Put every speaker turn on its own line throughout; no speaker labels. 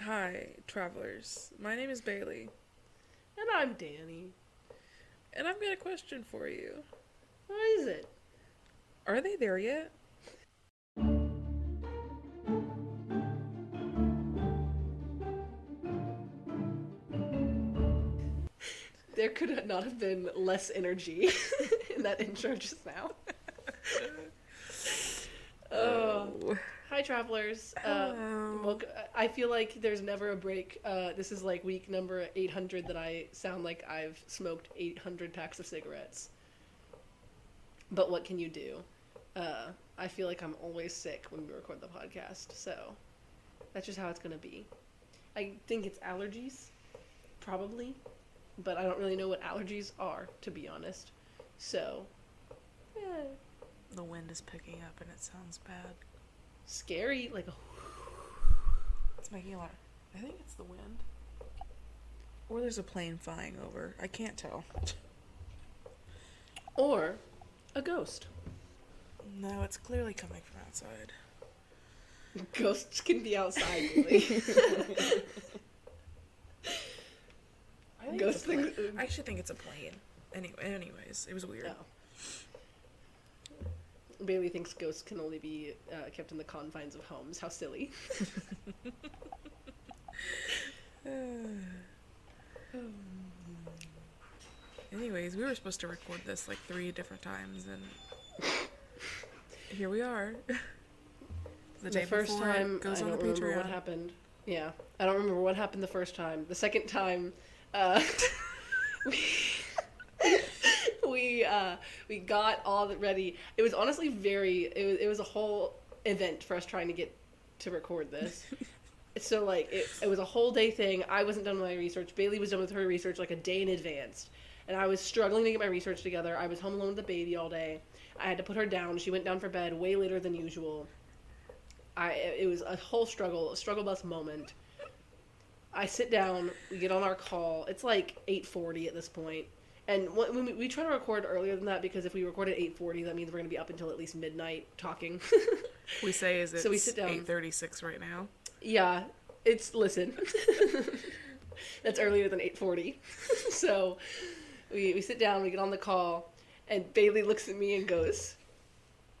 Hi, travelers. My name is Bailey,
And I'm Danny.
and I've got a question for you.
What is it?
Are they there yet?
There could not have been less energy in that intro just now. Oh. Hi, travelers. Uh, Welcome. I feel like there's never a break. Uh, this is like week number 800 that I sound like I've smoked 800 packs of cigarettes. But what can you do? Uh, I feel like I'm always sick when we record the podcast, so that's just how it's gonna be. I think it's allergies, probably, but I don't really know what allergies are, to be honest. So, eh,
The wind is picking up and it sounds bad.
scary, like a
It's making a lot. I think it's the wind. Or there's a plane flying over. I can't tell.
or a ghost.
No, it's clearly coming from outside.
Ghosts can be outside, really.
I think
Ghost
it's a plane.
things- uh,
I actually think it's a plane. Anyway, anyways, it was weird.
Oh. Bailey thinks ghosts can only be uh, kept in the confines of homes. How silly.
Anyways, we were supposed to record this like three different times, and here we are. the day
the first time, I
goes
don't
on the
remember
Patreon.
what happened. Yeah, I don't remember what happened the first time. The second time, uh, we we uh, we got all that ready. It was honestly very. It was it was a whole event for us trying to get to record this. so like it, it was a whole day thing. I wasn't done with my research. Bailey was done with her research like a day in advance, and I was struggling to get my research together. I was home alone with the baby all day. I had to put her down. She went down for bed way later than usual. I it was a whole struggle, a struggle bus moment. I sit down, we get on our call. It's like 8:40 at this point. And we, we try to record earlier than that because if we record at 8:40, that means we're going to be up until at least midnight talking.
We say is it
So we sit down.
eight thirty six right now.
yeah, it's listen. That's earlier than 8:40. so we we sit down, we get on the call, and Bailey looks at me and goes,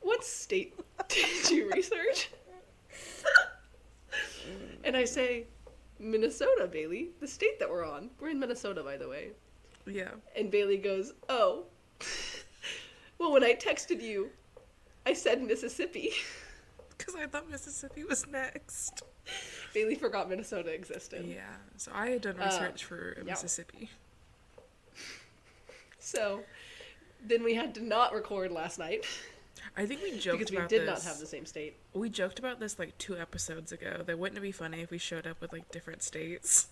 "What state did you research?" and I say, "Minnesota, Bailey, the state that we're on. We're in Minnesota, by the way."
Yeah.
And Bailey goes, "Oh, well, when I texted you, I said Mississippi."
Because I thought Mississippi was next.
Bailey forgot Minnesota existed.
Yeah. So I had done
Uh,
research for
yeah.
Mississippi.
So then we had to not record last night
I think we joked
because we did
this.
not have the same state.
We joked about this like two episodes ago. That wouldn't it be funny if we showed up with like different states?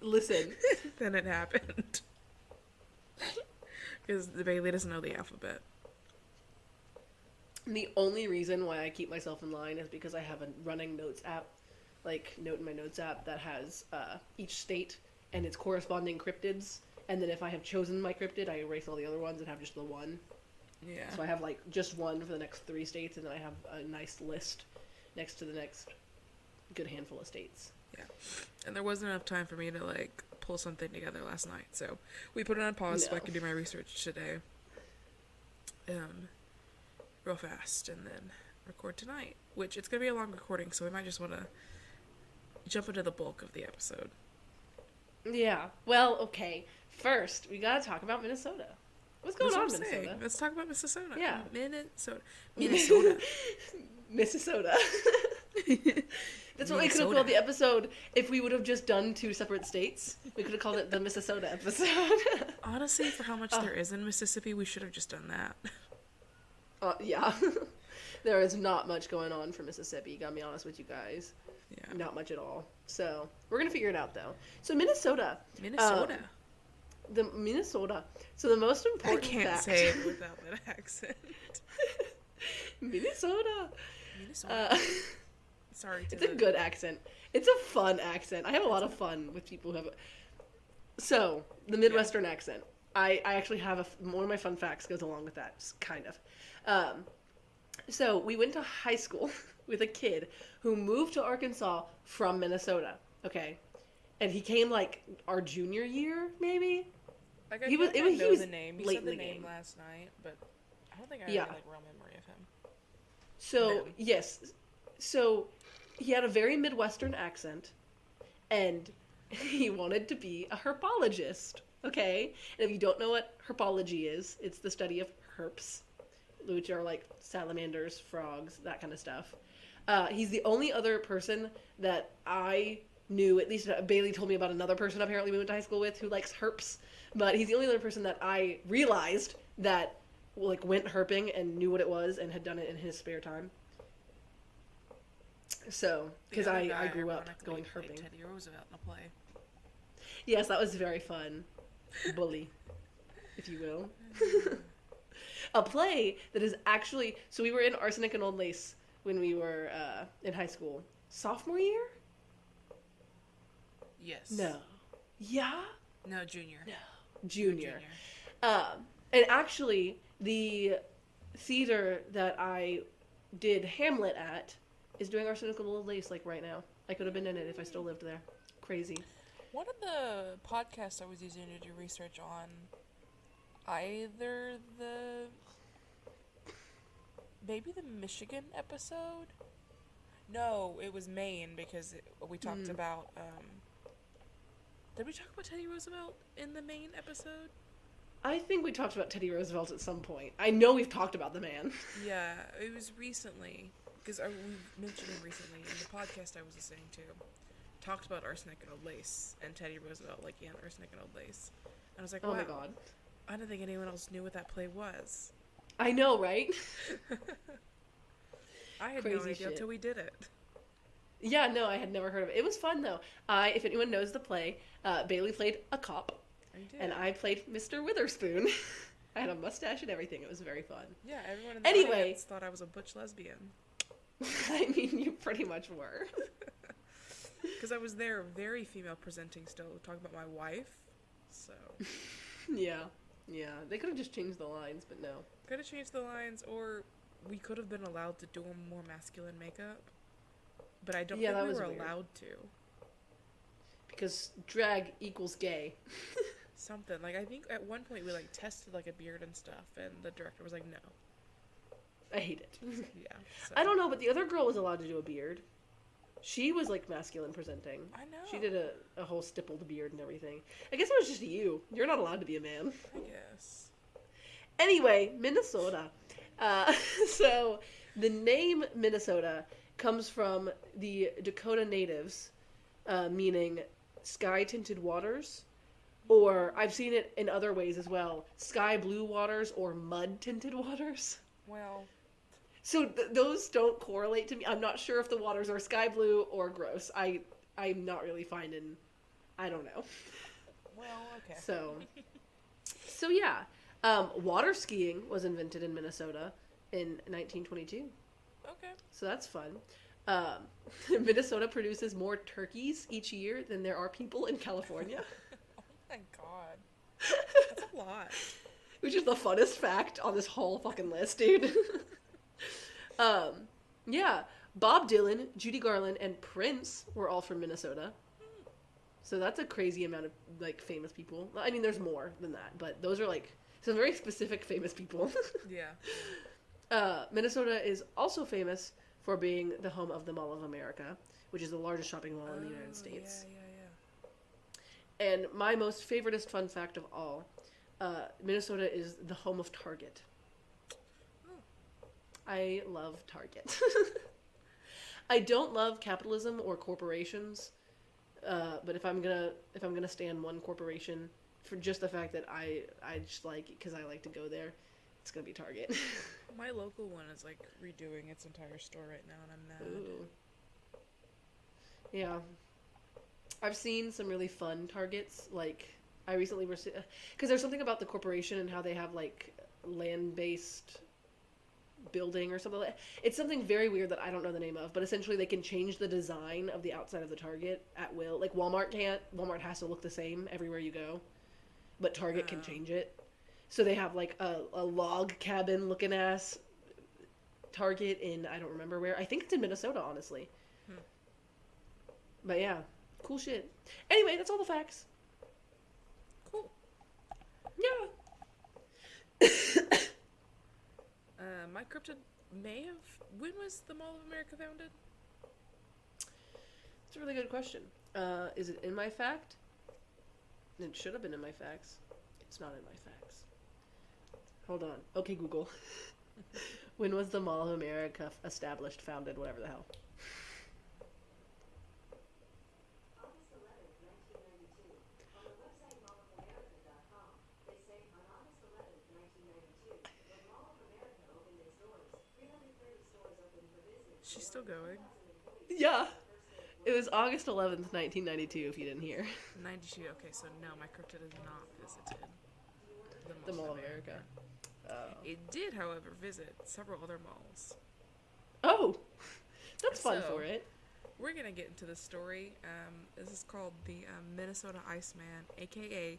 Listen,
then it happened. Because the Bailey doesn't know the alphabet.
the only reason why I keep myself in line is because I have a running notes app, like note in my notes app that has uh, each state and its corresponding cryptids. And then if I have chosen my cryptid, I erase all the other ones and have just the one.
Yeah.
So I have like just one for the next three states, and then I have a nice list next to the next good handful of states.
Yeah. And there wasn't enough time for me to like pull something together last night. So we put it on pause so I
No.
could do my research today. Um real fast and then record tonight. Which it's gonna be a long recording, so we might just wanna jump into the bulk of the episode.
Yeah. Well, okay. First, we gotta talk about Minnesota. What's going
That's
on,
what I'm saying.
Minnesota?
Let's talk about Minnesota.
Yeah.
Minnesota. Minnesota.
Minnesota. That's what we could have called the episode if we would have just done two separate states. We could have called it the Minnesota episode.
Honestly, for how much
Oh.
there is in Mississippi, we should have just done that.
uh, yeah. there is not much going on for Mississippi, gotta be honest with you guys.
Yeah.
Not much at all. So, we're gonna figure it out though. So, Minnesota.
Minnesota.
The Minnesota. So, the most important I
can't
fact.
say it without that accent.
Minnesota.
Minnesota.
Uh,
Sorry to
It's a good accent. It's a fun accent. I have a lot of fun with people who have. So the Midwestern accent. I, I actually have a one of my fun facts goes along with that, kind of. Um, so we went to high school with a kid who moved to Arkansas from Minnesota. Okay, and he came like our junior year, maybe.
Like, I
He
he
was- it
I
was- he was
the name. He said the,
the
name
game.
last night, but I don't think I have
Yeah.
any, like real memory of him.
So
Ben.
yes, so he had a very midwestern accent, and he wanted to be a herpologist. Okay, and if you don't know what herpology is, it's the study of herps, which are like salamanders, frogs, that kind of stuff. Uh, he's the only other person that I knew. At least uh, Bailey told me about another person apparently we went to high school with who likes herps, but he's the only other person that I realized that like went herping and knew what it was and had done it in his spare time. So, because I, I grew up going herping.
Teddy Roosevelt in a play.
Yes, that was very fun. Bully, if you will. a play that is actually. So we were in Arsenic and Old Lace when we were uh, in high school. Sophomore year?
Yes.
No. Yeah?
No, junior.
No. Junior.
Junior.
Um, and actually, the theater that I did Hamlet at is doing Arsenic and Old Lace like right now. I could have been in it if I still lived there. Crazy.
One of the podcasts I was using to do research on either the maybe the Michigan episode. No, it was Maine because it, we talked
Mm.
about. Um, did we talk about Teddy Roosevelt in the Maine episode?
I think we talked about Teddy Roosevelt at some point. I know we've talked about the man.
Yeah, it was recently because we mentioned him recently in the podcast I was listening to. Talked about arsenic and old lace and Teddy Roosevelt, like yeah, arsenic and old lace. And I was like,
Oh
wow,
my god.
I don't think anyone else knew what that play was.
I know, right?
I had
Crazy
no idea until we did it.
Yeah, no, I had never heard of it. It was fun though. I, if anyone knows the play, uh, Bailey played a cop,
I did.
and I played Mr. Witherspoon. I had a mustache and everything. It was very fun.
yeah, everyone in the
Anyway.
audience thought I was a butch lesbian
I mean, you pretty much were.
because I was there, very female presenting, still talking about my wife. So
yeah, yeah. They could have just changed the lines, but no.
could have changed the lines, or we could have been allowed to do a more masculine makeup. But I don't
Yeah,
think we
was
were
weird.
allowed to.
Because drag equals gay.
Something like I think at one point we like tested like a beard and stuff, and the director was like, "No."
I hate it.
Yeah. So.
I don't know, but the other girl was allowed to do a beard. She was like masculine presenting.
I know.
She did a, a whole stippled beard and everything. I guess it was just you. You're not allowed to be a man.
I guess.
Anyway, Minnesota. Uh, so the name Minnesota comes from the Dakota natives, uh, meaning sky tinted waters, or I've seen it in other ways as well sky blue waters or mud tinted waters.
Well,
So th- those don't correlate to me. I'm not sure if the waters are sky blue or gross. I I'm not really finding. I don't know.
well, okay.
So, so yeah, um, water skiing was invented in Minnesota in 1922.
Okay.
So that's fun. Um, Minnesota produces more turkeys each year than there are people in California,
Oh my god. That's a lot.
which is the funnest fact on this whole fucking list, dude. Um, yeah, Bob Dylan, Judy Garland, and Prince were all from Minnesota. So that's a crazy amount of like famous people. I mean, there's more than that, but those are like some very specific famous people.
Yeah.
Uh, Minnesota is also famous for being the home of the Mall of America, which is the largest shopping mall in the United
Oh,
States.
Yeah, yeah,
And my most favoriteest fun fact of all, uh, Minnesota is the home of Target. I love Target. I don't love capitalism or corporations, uh, but if I'm gonna if I'm gonna stand one corporation for just the fact that I I just like because I like to go there, it's gonna be Target.
My local one is like redoing its entire store right now, and I'm mad.
Ooh. Yeah. I've seen some really fun targets. Like, I recently were. Because there's something about the corporation and how they have, like, land based building or something like It's something very weird that I don't know the name of, but essentially they can change the design of the outside of the Target at will. Like, Walmart can't. Walmart has to look the same everywhere you go, but Target can
Oh.
change it. So they have, like, a, a log cabin looking ass Target in I don't remember where. I think it's in Minnesota, honestly.
Hmm.
But yeah, Cool shit. Anyway, that's all the facts.
Cool.
Yeah.
Uh, my cryptid may have. When was the Mall of America founded?
It's a really good question. Uh, is it in my fact? It should have been in my facts. It's not in my facts. Hold on. Okay, Google. when was the Mall of America established, founded, whatever the hell?
August 11th, 1992. On the website mallofamerica.com, they say on August 11th, 1992, when Mall of America opened its doors, 330 stores opened for business.
She's still going.
Yeah. It was August 11th, 1992, if you didn't hear.
92. Okay, so no, my cryptid has not visited
The Mall of America. Oh.
It did, however, visit several other malls.
Oh! That's fun
So-
for it.
We're gonna get into the story. Um, this is called the um, Minnesota Iceman, aka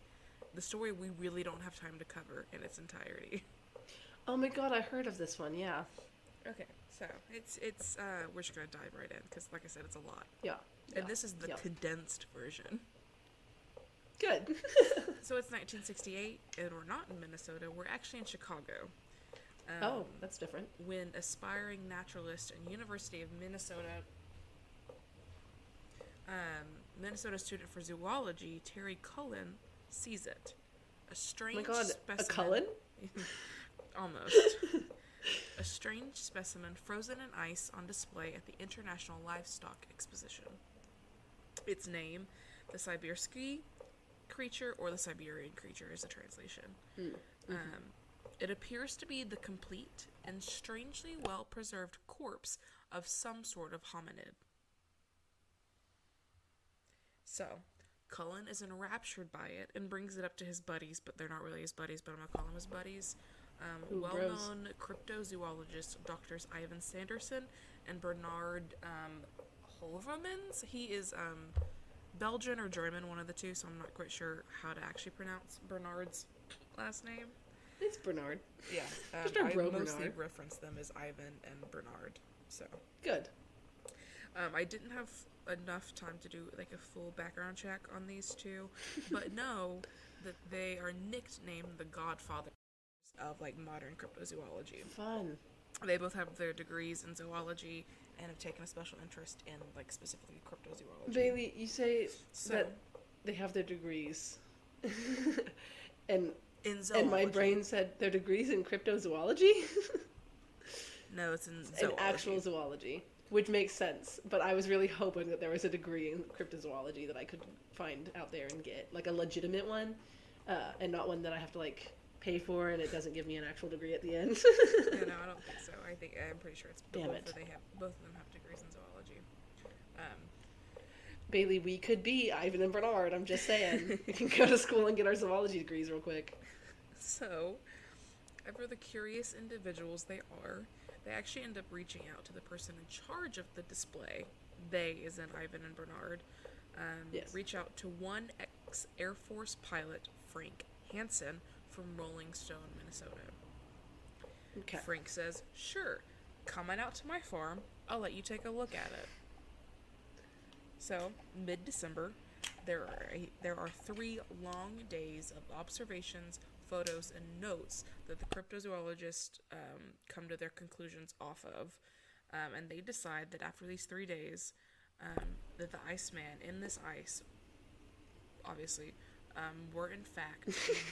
the story we really don't have time to cover in its entirety.
Oh my god, I heard of this one, yeah.
Okay, so it's it's uh, we're just gonna dive right in because, like I said, it's a lot,
Yeah.
and
yeah,
this is the
yeah.
condensed version.
Good.
So it's 1968, and we're not in Minnesota. We're actually in Chicago. Um,
oh, that's different.
when aspiring naturalist and University of Minnesota um, Minnesota student for zoology Terry Cullen sees it. A
Oh
strange
my god, a. Cullen?
Almost. a strange specimen frozen in ice on display at the International Livestock Exposition. Its name, the Sibirsky creature or the Siberian creature, is a translation. Um, it appears to be the complete and strangely well preserved corpse of some sort of hominid. So, Cullen is enraptured by it and brings it up to his buddies, but they're not really his buddies, but I'm gonna call them his buddies. Um,
Ooh,
well
bros.
known cryptozoologists Doctors Ivan Sanderson and Bernard um, Holvermans. He is um, Belgian or German, one of the two, so I'm not quite sure how to actually pronounce Bernard's last name.
It's Bernard.
Yeah, um,
Just our
I mostly
Bernard.
reference them as Ivan and Bernard. So
Good.
um, I didn't have enough time to do like a full background check on these two, but know that they are nicknamed the Godfathers of like modern cryptozoology.
Fun.
They both have their degrees in zoology and have taken a special interest in like specifically cryptozoology.
Bailey, you say
So-
that they have their degrees. and
in zoology.
and my brain said their degrees in cryptozoology?
No, it's in
in actual zoology. Which makes sense, but I was really hoping that there was a degree in cryptozoology that I could find out there and get, like a legitimate one, uh, and not one that I have to like pay for and it doesn't give me an actual degree at the end.
yeah, no, I don't think so. I think I'm pretty sure it's
Damn
both
it.
They have both of them have degrees in zoology. Um,
Bailey, we could be Ivan and Bernard. I'm just saying, we can go to school and get our zoology degrees real quick.
So, ever the curious individuals they are, they actually end up reaching out to the person in charge of the display. They is in Ivan and Bernard. Um,
Yes.
Reach out to one ex Air Force pilot, Frank Hansen, from Rollingstone, Minnesota.
Okay.
Frank says, Sure, come on out to my farm. I'll let you take a look at it. So, mid December, there are a, there are three long days of observations, photos, and notes that the cryptozoologists um, come to their conclusions off of. Um, and they decide that after these three days, um, that the Iceman in this ice, obviously, um, were in fact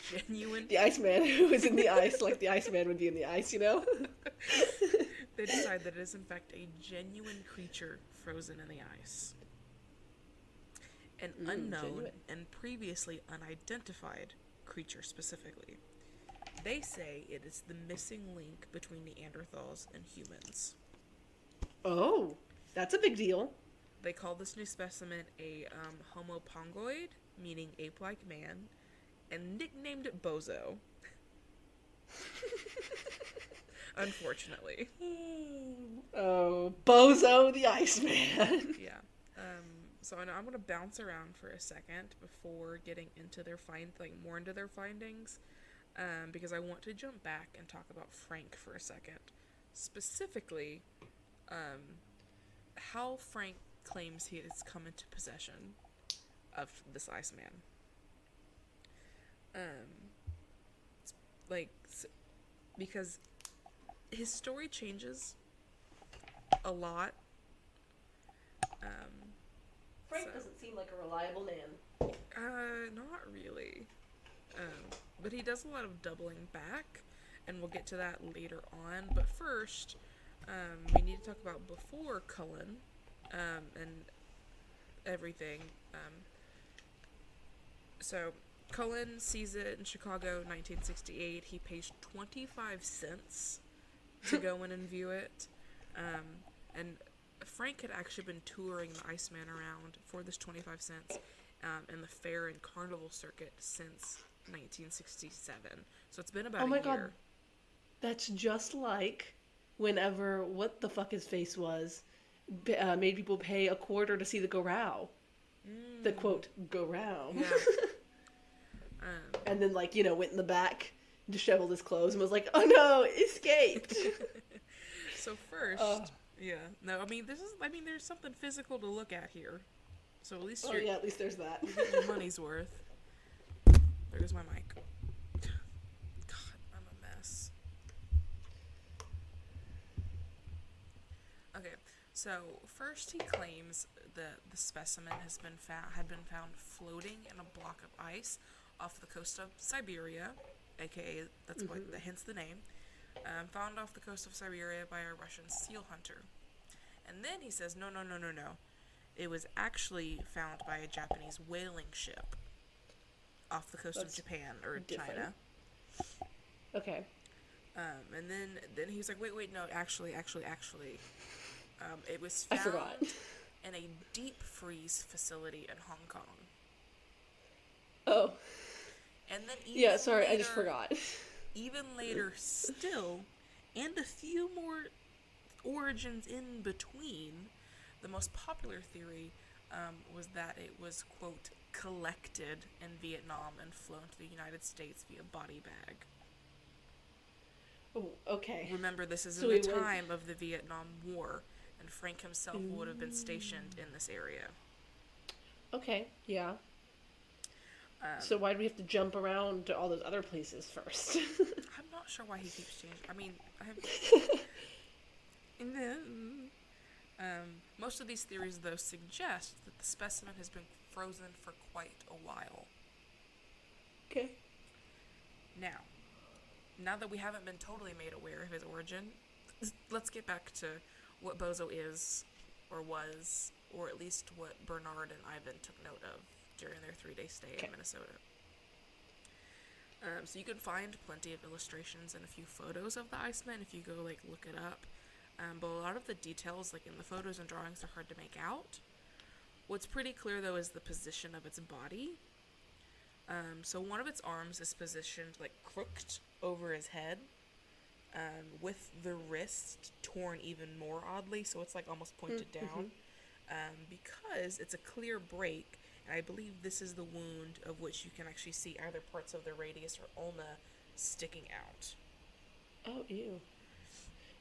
genuine
The Iceman, who is in the ice, like the Iceman would be in the ice, you know?
they decide that it is in fact a genuine creature frozen in the ice. An
Mm,
unknown
genuine.
and previously unidentified creature specifically. They say it is the missing link between Neanderthals and humans.
oh, that's a big deal.
They call this new specimen a um, Homo pongoid, meaning ape like man, and nicknamed it Bozo. Unfortunately.
Oh, Bozo the Iceman.
yeah. Um, so I know I'm gonna bounce around for a second before getting into their find like more into their findings, um, because I want to jump back and talk about Frank for a second, specifically, um, how Frank claims he has come into possession of this Iceman. Um, like, because his story changes a lot. Um,
Frank
So-
doesn't seem like a reliable man.
uh, not really. Um, but he does a lot of doubling back, and we'll get to that later on. But first, um, we need to talk about before Cullen um, and everything. Um, so, Cullen sees it in Chicago, 1968. He pays 25 cents to go in and view it. Um, and Frank had actually been touring the Iceman around for this 25 cents um, in the fair and carnival circuit since 1967. So it's been about
Oh
a
my
year.
God. That's just like whenever what the fuck his face was uh, made people pay a quarter to see the Gorau. The quote Gorau.
Mm. Yeah.
And then like you know went in the back, disheveled his clothes, and was like, "Oh no, escaped."
so first,
Ugh.
yeah. No, I mean this is. I mean there's something physical to look at here. So at least
oh
you're
yeah, at least there's that.
getting your money's worth. There's my mic. God, I'm a mess. Okay, so first he claims that the specimen has been found had been found floating in a block of ice off the coast of Siberia, aka that's what the hence the name. Um, found off the coast of Siberia by a Russian seal hunter. And then he says, no, no, no, no, no. It was actually found by a Japanese whaling ship off the coast
That's
of Japan or
different.
China.
Okay.
Um, and then then he was like, wait, wait, no, actually, actually, actually, um, it was
I
found
forgot.
in a deep freeze facility in Hong Kong.
Oh
And then even
yeah, sorry, I just forgot.
Even later, still, and a few more origins in between, the most popular theory um, was that it was quote collected in Vietnam and flown to the United States via body bag.
Oh, okay.
Remember, this is
So
in the
went-
time of the Vietnam War, and Frank himself would have been stationed in this area.
Okay. Yeah.
Um,
So why do we have to jump around to all those other places first?
I'm not sure why he keeps changing. I mean, I have. and then, um, most of these theories, though, suggest that the specimen has been frozen for quite a while.
okay.
Now, now that we haven't been totally made aware of his origin, let's get back to what Bozo is, or was, or at least what Bernard and Ivan took note of during their three day stay
Okay.
in Minnesota. Um, so you can find plenty of illustrations and a few photos of the Iceman if you go like look it up. Um, but a lot of the details, like in the photos and drawings, are hard to make out. What's pretty clear though is the position of its body. Um, so one of its arms is positioned like crooked over his head, um, with the wrist torn even more oddly, so it's like almost pointed down. Um, because it's a clear break, I believe this is the wound of which you can actually see either parts of the radius or ulna sticking out.
Oh, ew.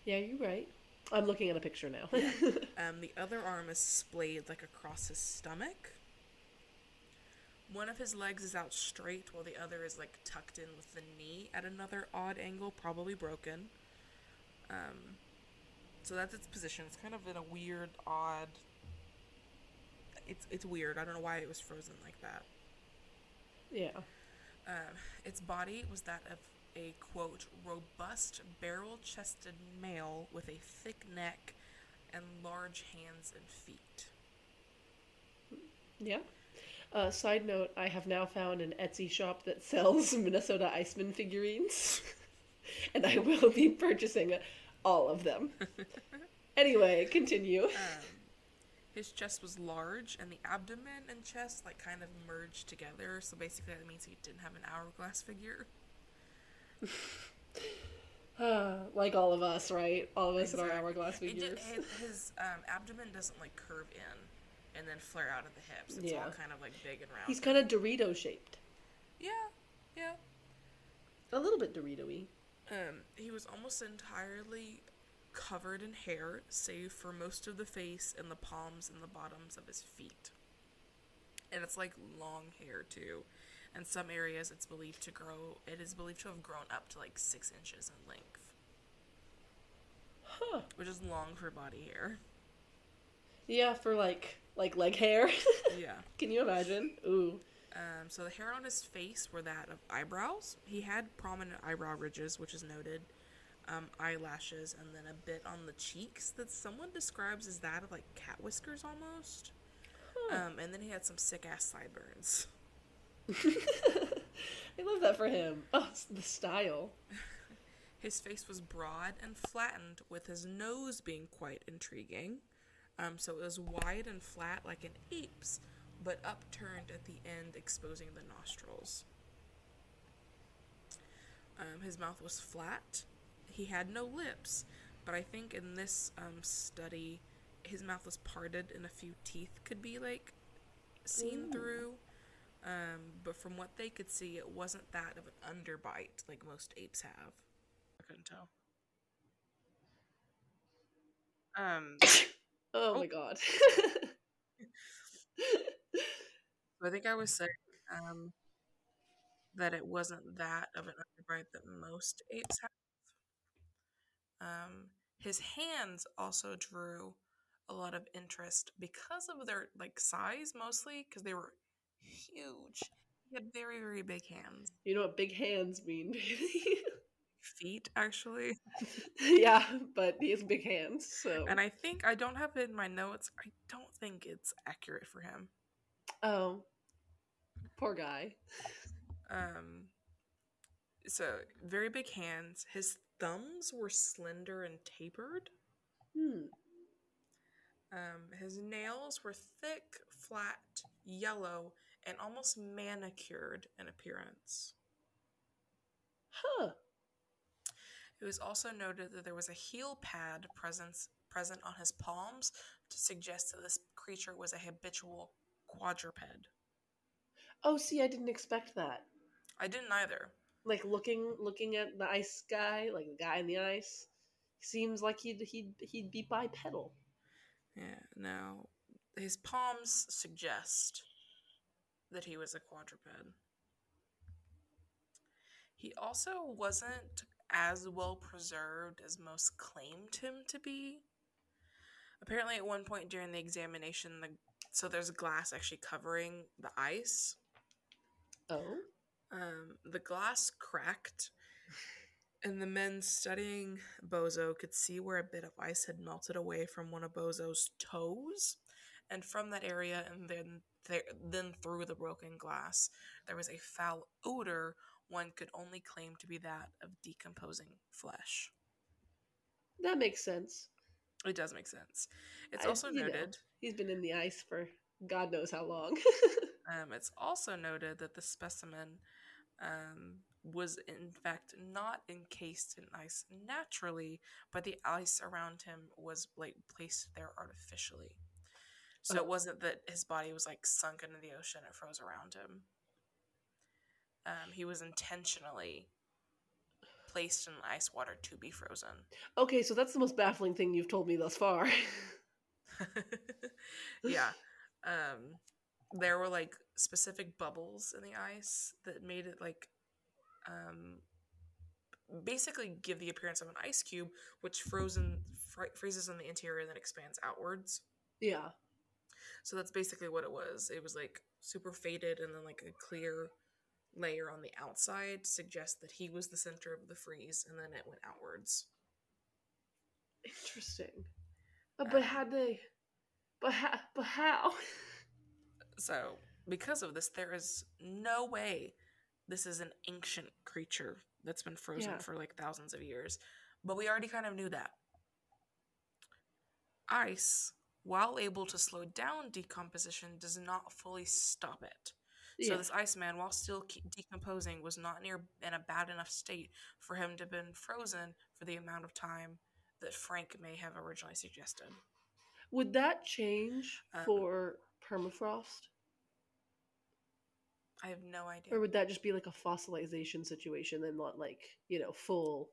Yeah, you're right. I'm looking at a picture now.
Um, the other arm is splayed like across his stomach. One of his legs is out straight, while the other is like tucked in with the knee at another odd angle, probably broken. Um, so that's its position. It's kind of in a weird, odd. It's it's weird. I don't know why it was frozen like that.
yeah.
Um, its body was that of a quote robust barrel-chested male with a thick neck and large hands and feet.
Yeah. Uh, side note, I have now found an Etsy shop that sells Minnesota Iceman figurines. and I will be purchasing all of them. anyway, continue.
Um, his chest was large, and the abdomen and chest like kind of merged together. So basically, that means he didn't have an hourglass figure.
Uh, like all of us, right? All of us in our hourglass
It did,
figures.
his um, abdomen doesn't like curve in and then flare out at the hips. It's all
Yeah.
kind of like big and round.
He's kind of Dorito shaped.
yeah, yeah.
A little bit Dorito-y.
Um, he was almost entirely covered in hair, save for most of the face and the palms and the bottoms of his feet. and it's like long hair too. In some areas, it's believed to grow. It is believed to have grown up to like six inches in length,
Huh.
which is long for body hair.
Yeah, for like like leg hair.
Yeah.
Can you imagine? Ooh.
Um, so the hair on his face were that of eyebrows. He had prominent eyebrow ridges, which is noted. Um, eyelashes, and then a bit on the cheeks that someone describes as that of like cat whiskers almost. Um, and then he had some sick ass sideburns.
I love that for him. Oh, the style.
His face was broad and flattened, with his nose being quite intriguing. Um, so it was wide and flat like an ape's, but upturned at the end, exposing the nostrils. Um, his mouth was flat. He had no lips, but I think in this um, study, his mouth was parted and a few teeth could be like seen through. Um, but from what they could see, it wasn't that of an underbite like most apes have. I couldn't tell. Um,
Oh,
Oh.
my god.
I think I was saying um, that it wasn't that of an underbite that most apes have. Um, his hands also drew a lot of interest because of their like size, mostly because they were huge. He had very very big hands,
you know what big hands mean, baby?
feet actually,
yeah, but he has big hands, so.
and I think I don't have it in my notes. I don't think it's accurate for him.
Oh. Poor guy.
Um, so very big hands. His thumbs were slender and tapered.
Hmm.
Um, his nails were thick, flat, yellow, and almost manicured in appearance.
Huh.
It was also noted that there was a heel pad presence present on his palms to suggest that this creature was a habitual quadruped.
Oh, see, I didn't expect that.
I didn't either.
Like looking looking at the ice guy, like the guy in the ice, seems like he'd he'd he'd be bipedal.
Yeah, no. His palms suggest that he was a quadruped. He also wasn't as well preserved as most claimed him to be. Apparently, at one point during the examination, the so there's glass actually covering the ice.
Oh.
Um, the glass cracked, and the men studying Bozo could see where a bit of ice had melted away from one of Bozo's toes, and from that area, and then there, then through the broken glass, there was a foul odor. One could only claim to be that of decomposing flesh.
That makes sense.
It does make sense. It's
I-
also
you know.
noted.
He's been in the ice for God knows how long.
Um, it's also noted that the specimen um, was in fact not encased in ice naturally, but the ice around him was like placed there artificially. So
Oh.
it wasn't that his body was like sunk into the ocean; it froze around him. Um, he was intentionally placed in ice water to be frozen.
okay, so that's the most baffling thing you've told me thus far.
yeah. Um, there were like specific bubbles in the ice that made it like um, basically give the appearance of an ice cube, which frozen fr- freezes on the interior and then expands outwards.
yeah.
So that's basically what it was. It was like super faded and then like a clear layer on the outside to suggest that he was the center of the freeze, and then it went outwards.
Interesting. Uh, but had they? But how? But how?
So, because of this, there is no way this is an ancient creature that's been frozen
Yeah.
for like thousands of years. But we already kind of knew that. Ice, while able to slow down decomposition, does not fully stop it. So
Yeah.
this Iceman, while still decomposing, was not near in a bad enough state for him to have been frozen for the amount of time that Frank may have originally suggested.
Would that change
Um,
for permafrost,
I have no idea.
or would that just be like a fossilization situation and not like you know full,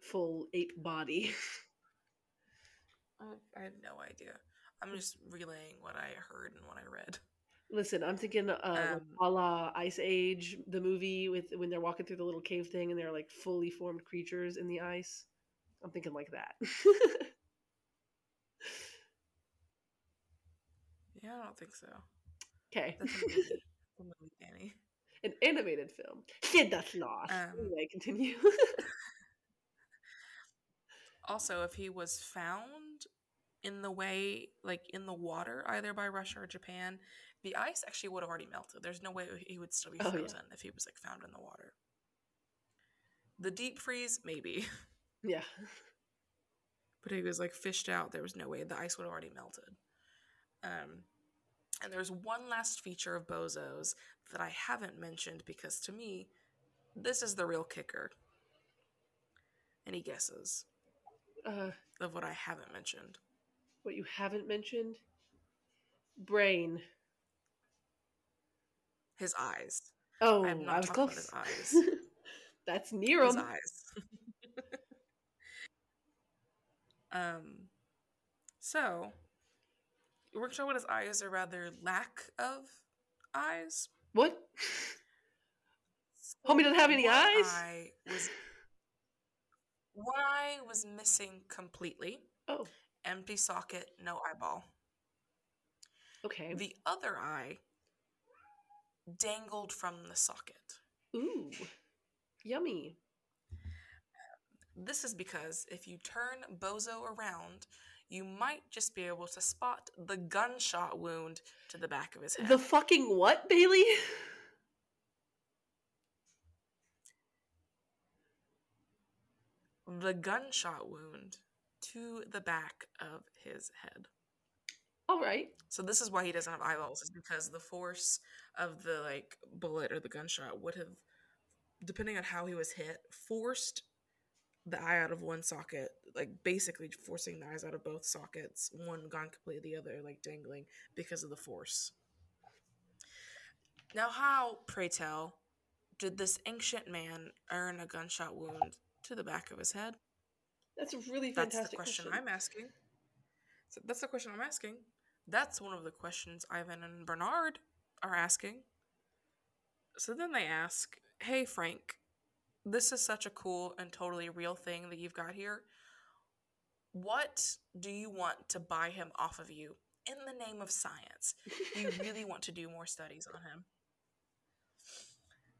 full ape body?
I have no idea. I'm just relaying what I heard and what I read.
Listen, I'm thinking uh,
Um,
a la Ice Age, the movie with when they're walking through the little cave thing and they're like fully formed creatures in the ice. I'm thinking like that.
Yeah, I don't think so.
okay,
That's a movie. That's a movie, Danny.
an animated film. Sid that's lost.
Um,
anyway, continue.
Also, if he was found in the way, like in the water, either by Russia or Japan, the ice actually would have already melted. There's no way he would still be
Oh, yeah.
frozen if he was like found in the water. The deep freeze, maybe,
yeah.
but he was like fished out. There was no way the ice would have already melted. Um, and there's one last feature of Bozo's that I haven't mentioned because to me, this is the real kicker. Any guesses
Uh,
of what I haven't mentioned?
what you haven't mentioned? Brain.
His eyes.
Oh,
I have not
I was
talked about his eyes.
that's near
His eyes. um. So, we're talking about his eyes, or rather, lack of eyes.
What? Homie doesn't have any eyes?
Eye was one eye was missing completely.
Oh,
Empty socket, no eyeball.
okay.
The other eye dangled from the socket.
Ooh, yummy.
This is because if you turn Bozo around, you might just be able to spot the gunshot wound to the back of his head.
The fucking what, Bailey?
the gunshot wound to the back of his head.
All right.
So this is why he doesn't have eyeballs, is because the force of the like bullet or the gunshot would have, depending on how he was hit, forced the eye out of one socket, like basically forcing the eyes out of both sockets, one gone completely, the other like dangling because of the force. Now, how, pray tell, did this ancient man earn a gunshot wound to the back of his head?
That's a really
That's
fantastic
the question, I'm asking. So that's the question I'm asking. That's one of the questions Ivan and Bernard are asking. So then they ask, "Hey Frank, this is such a cool and totally real thing that you've got here. What do you want to buy him off of you in the name of science? You really want to do more studies on him?"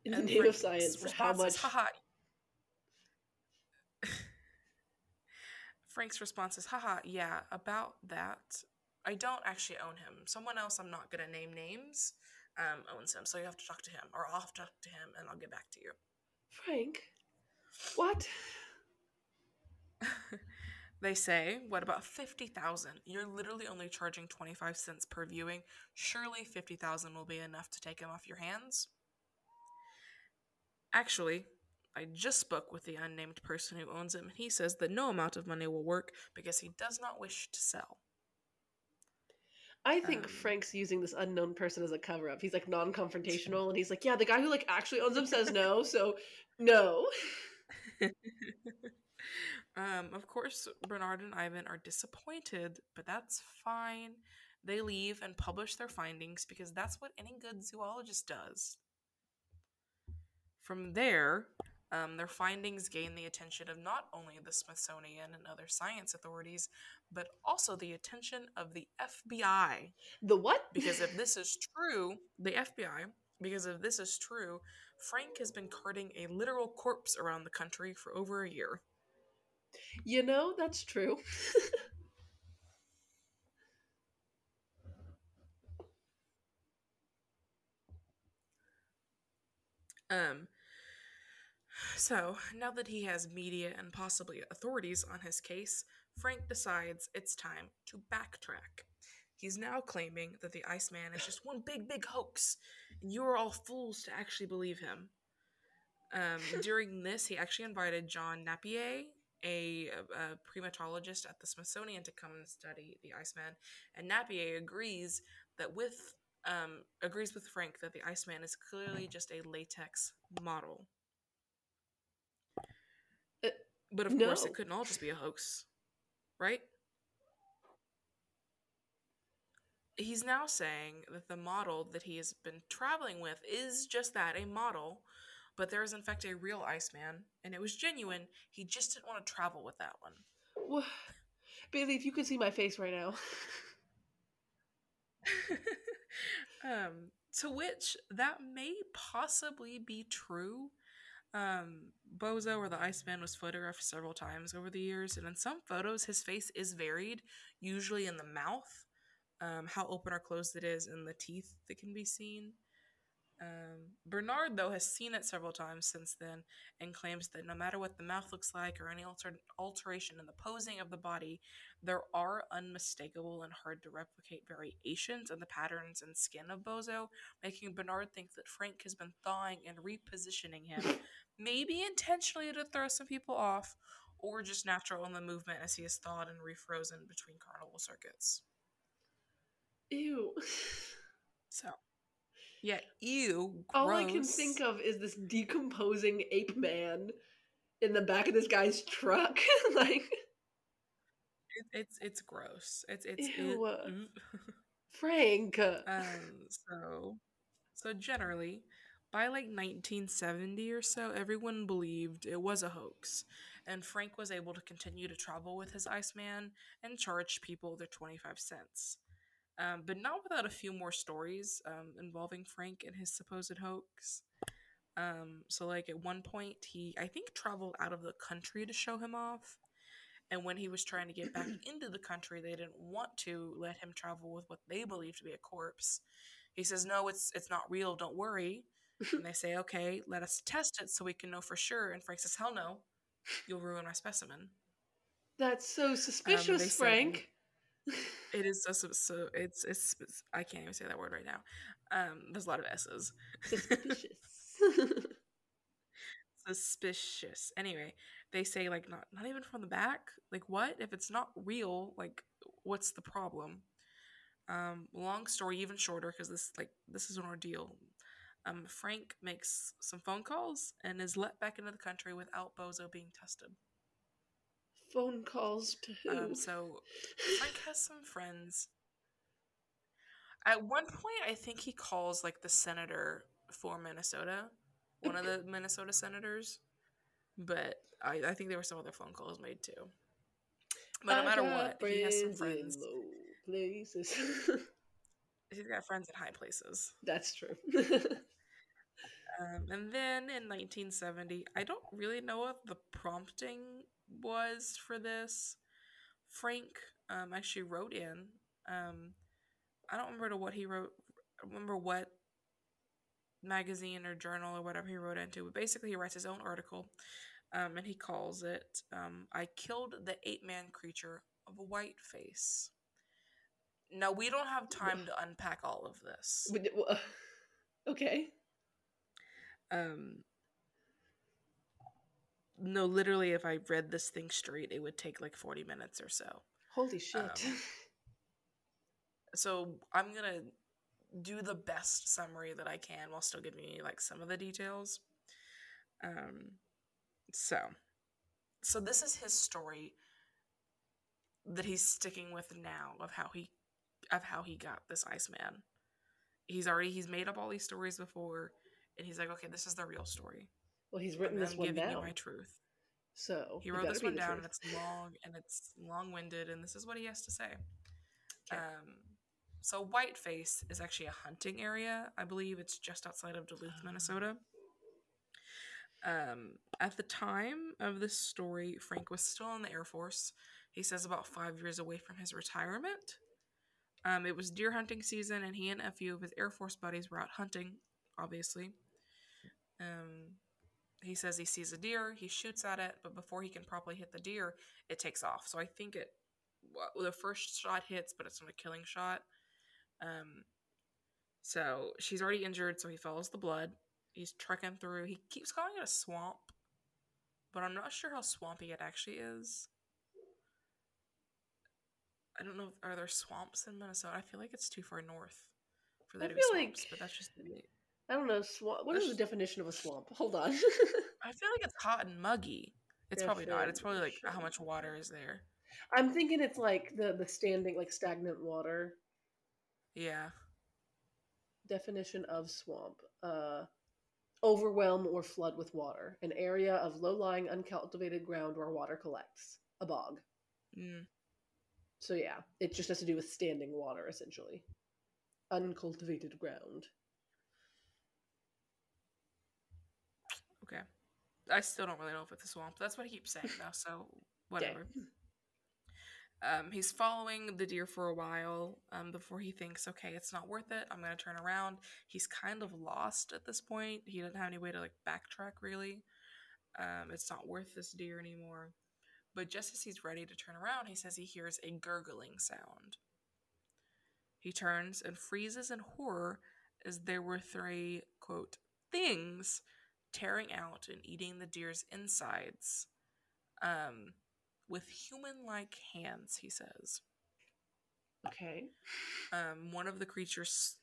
In the
And
name of science, how much?
Haha. Frank's response is, haha, yeah, about that. I don't actually own him. Someone else I'm not gonna name names um, owns him, so you have to talk to him, or I'll have to talk to him, and I'll get back to you.
Frank? What?
They say, what about 50,000? You're literally only charging 25 cents per viewing. Surely 50,000 will be enough to take him off your hands? Actually, I just spoke with the unnamed person who owns him, and he says that no amount of money will work because he does not wish to sell.
I think
Um,
Frank's using this unknown person as a cover up. He's like non confrontational and he's like, yeah, the guy who like actually owns him says no, so no.
um, of course, Bernard and Ivan are disappointed, but that's fine. They leave and publish their findings because that's what any good zoologist does. From there, um, their findings gain the attention of not only the Smithsonian and other science authorities, but also the attention of the FBI.
The what?
Because if this is true, the FBI, because if this is true, Frank has been carting a literal corpse around the country for over a year.
you know, that's true.
Um, so now that he has media and possibly authorities on his case, Frank decides it's time to backtrack. He's now claiming that the Iceman is just one big, big hoax, and you are all fools to actually believe him. Um, during this, he actually invited John Napier, a, a primatologist at the Smithsonian, to come and study the Iceman, and Napier agrees that with um, agrees with Frank that the Iceman is clearly just a latex model. But of course, it couldn't all just be a hoax, right? he's now saying that the model that he has been traveling with is just that a model, but there is in fact a real Iceman, and it was genuine. He just didn't want to travel with that one.
Wha- Bailey, if you could see my face right now.
um, to which that may possibly be true. Um, Bozo or the Iceman was photographed several times over the years, and in some photos, his face is varied, usually in the mouth, um, how open or closed it is, and the teeth that can be seen. Um, Bernard, though, has seen it several times since then and claims that no matter what the mouth looks like or any alter- alteration in the posing of the body, there are unmistakable and hard to replicate variations in the patterns and skin of Bozo, making Bernard think that Frank has been thawing and repositioning him, maybe intentionally to throw some people off, or just natural in the movement as he is thawed and refrozen between carnival circuits.
Ew.
So, yeah, ew.
All I can think of is this decomposing ape man in the back of this guy's truck. like,
It, it's it's gross. It's it's
Ew.
it.
Frank.
um so so generally by like 1970 or so everyone believed it was a hoax and Frank was able to continue to travel with his Iceman and charge people their 25 cents. Um, but not without a few more stories um, involving Frank and his supposed hoax. Um, so like at one point he I think traveled out of the country to show him off. And when he was trying to get back into the country, they didn't want to let him travel with what they believed to be a corpse. He says, "No, it's it's not real. Don't worry." And they say, "Okay, let us test it so we can know for sure." And Frank says, "Hell no, you'll ruin my specimen."
That's so suspicious,
they said-
Frank.
It is so, so, so it's it's I can't even say that word right now. Um, there's a lot of s's.
Suspicious.
Suspicious. Anyway, they say like not not even from the back. Like what? If it's not real, like what's the problem? Um, long story, even shorter because this like this is an ordeal. Um, Frank makes some phone calls and is let back into the country without Bozo being tested.
Phone calls to who?
Um, so Frank has some friends. At one point, I think he calls like the senator for Minnesota, one of the Minnesota senators. But I, I think there were some other phone calls made too. But no
I
matter what, he has some
friends
friends.
in low places.
He's got friends in high places.
That's true.
Um, and then in 1970, I don't really know what the prompting was for this. Frank um, actually wrote in. Um, I don't remember what he wrote. I remember what magazine or journal or whatever he wrote into, but basically he writes his own article, um, and he calls it um, "I killed the Ape Man creature of a white face." Now we don't have time to unpack all of this.
Okay.
Um no literally if i read this thing straight it would take like 40 minutes or so.
Holy shit.
Um, so i'm gonna do the best summary that i can while still giving you like some of the details. Um so. So this is his story that he's sticking with now of how he of how he got this iceman. He's already he's made up all these stories before and he's like okay this is the real story
well, he's written this
I'm
one down.
my truth.
So
He wrote this one down, and it's long and it's long-winded, and this is what he has to say.
Okay.
Um, so Whiteface is actually a hunting area. I believe it's just outside of Duluth, Minnesota. Um, at the time of this story, Frank was still in the Air Force. He says about five years away from his retirement. Um, it was deer hunting season, and he and a few of his Air Force buddies were out hunting, obviously. Um, he says he sees a deer, he shoots at it, but before he can properly hit the deer, it takes off. So I think it, well, the first shot hits, but it's not a killing shot. Um, so she's already injured, so he follows the blood. He's trekking through. He keeps calling it a swamp, but I'm not sure how swampy it actually is. I don't know. If, are there swamps in Minnesota? I feel like it's too far north for
I
to be
feel like-
swamps, but that's just me.
I don't know. Swamp. What is the definition of a swamp? Hold on.
I feel like it's hot and muggy. It's probably not. It's probably like how much water is there.
I'm thinking it's like the the standing, like stagnant water.
Yeah.
Definition of swamp. Uh, overwhelm or flood with water. An area of low-lying, uncultivated ground where water collects. A bog.
Mm.
So yeah, it just has to do with standing water, essentially. Uncultivated ground.
Okay. I still don't really know if it's a swamp. That's what he keeps saying though, so whatever. Um, he's following the deer for a while um, before he thinks, okay, it's not worth it. I'm going to turn around. He's kind of lost at this point. He doesn't have any way to like backtrack really. Um, it's not worth this deer anymore. But just as he's ready to turn around, he says he hears a gurgling sound. He turns and freezes in horror as there were three, quote, things tearing out and eating the deer's insides. Um, with human like hands, he says.
Okay.
Um, one of the creatures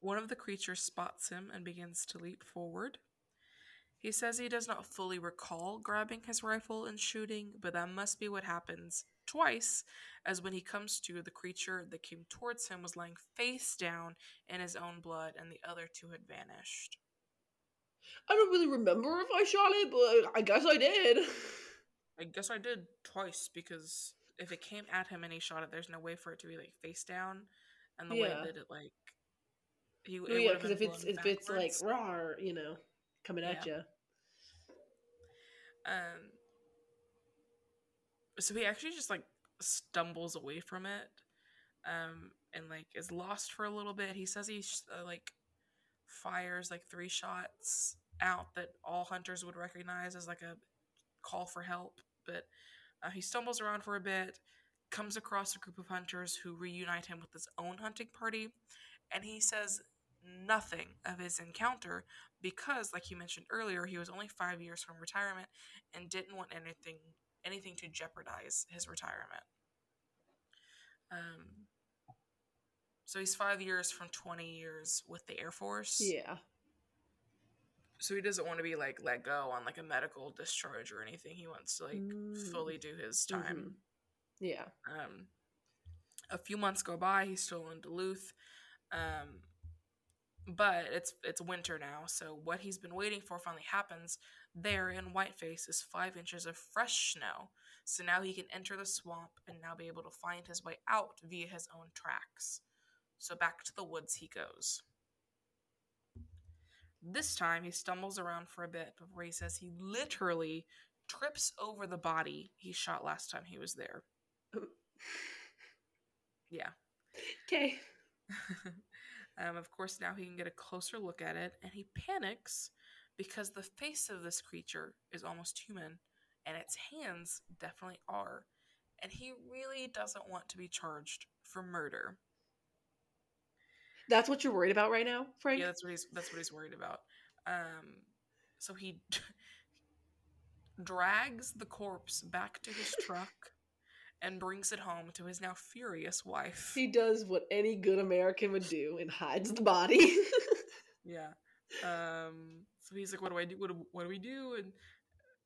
one of the creatures spots him and begins to leap forward. He says he does not fully recall grabbing his rifle and shooting, but that must be what happens twice, as when he comes to, the creature that came towards him was lying face down in his own blood, and the other two had vanished.
I don't really remember if I shot it, but I guess I did.
I guess I did twice because if it came at him and he shot it, there's no way for it to be like face down, and the
Yeah.
way that it like he it
Oh, yeah, because if it's if it's like raw, you know, coming at you.
um, so he actually just like stumbles away from it, um, and like is lost for a little bit. He says he uh, like fires like three shots out that all hunters would recognize as like a call for help, but uh, he stumbles around for a bit, comes across a group of hunters who reunite him with his own hunting party, and he says nothing of his encounter because, like you mentioned earlier, he was only five years from retirement and didn't want anything anything to jeopardize his retirement. Um, so he's five years from twenty years with the Air Force.
Yeah.
So he doesn't want to be like let go on like a medical discharge or anything. He wants to like
Mm.
fully do his time.
Yeah.
Um, a few months go by. He's still in Duluth, um, but it's it's winter now. So what he's been waiting for finally happens. There in Whiteface is five inches of fresh snow. So now he can enter the swamp and now be able to find his way out via his own tracks. So back to the woods he goes. This time he stumbles around for a bit before he says he literally trips over the body he shot last time he was there. Yeah.
Okay.
um, of course, now he can get a closer look at it, and he panics because the face of this creature is almost human, and its hands definitely are. And he really doesn't want to be charged for murder.
That's what you're worried about right now, Frank?
Yeah, that's what he's that's what he's worried about. Um, so he drags the corpse back to his truck and brings it home to his now furious wife.
He does what any good American would do and hides the body.
Yeah. Um. So he's like, "What do I do? What do, what do we do?" And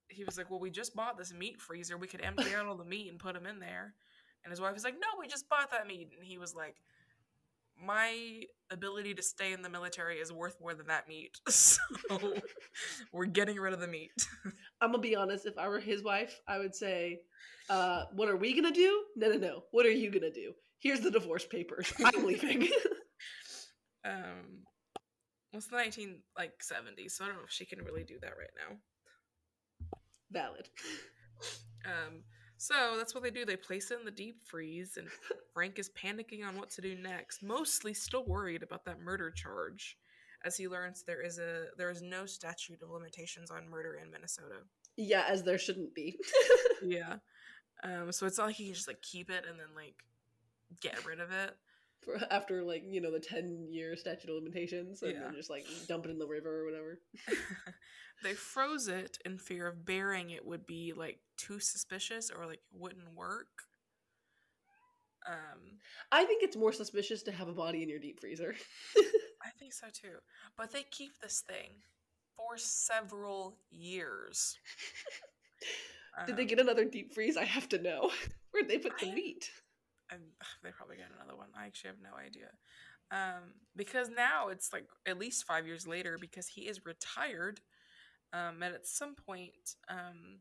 he was like, "Well, we just bought this meat freezer. We could empty out all the meat and put them in there." And his wife was like, "No, we just bought that meat." And he was like, "My ability to stay in the military is worth more than that meat, so we're getting rid of the meat."
I'm gonna be honest, if I were his wife, I would say, uh, what are we gonna do? No, no, no. What are you gonna do? Here's the divorce papers. I'm leaving.
um. It's the nineteen like seventies, so I don't know if she can really do that right now.
Valid.
Um, so that's what they do. They place it in the deep freeze, and Frank is panicking on what to do next, mostly still worried about that murder charge, as he learns there is a there is no statute of limitations on murder in Minnesota.
Yeah, as there shouldn't be.
Yeah. Um, so it's not like he can just like keep it and then like get rid of it.
For, after like you know the ten year statute of limitations, and
Yeah.
then just like dump it in the river or whatever.
they froze it in fear of burying it would be like too suspicious or like wouldn't work. Um,
I think it's more suspicious to have a body in your deep freezer.
I think so too. But they keep this thing for several years.
Did they
Um,
get another deep freeze? I have to know. Where'd they put the
I-
meat?
And they probably got another one. I actually have no idea. Um, because now it's like at least five years later because he is retired. Um, and at some point, um,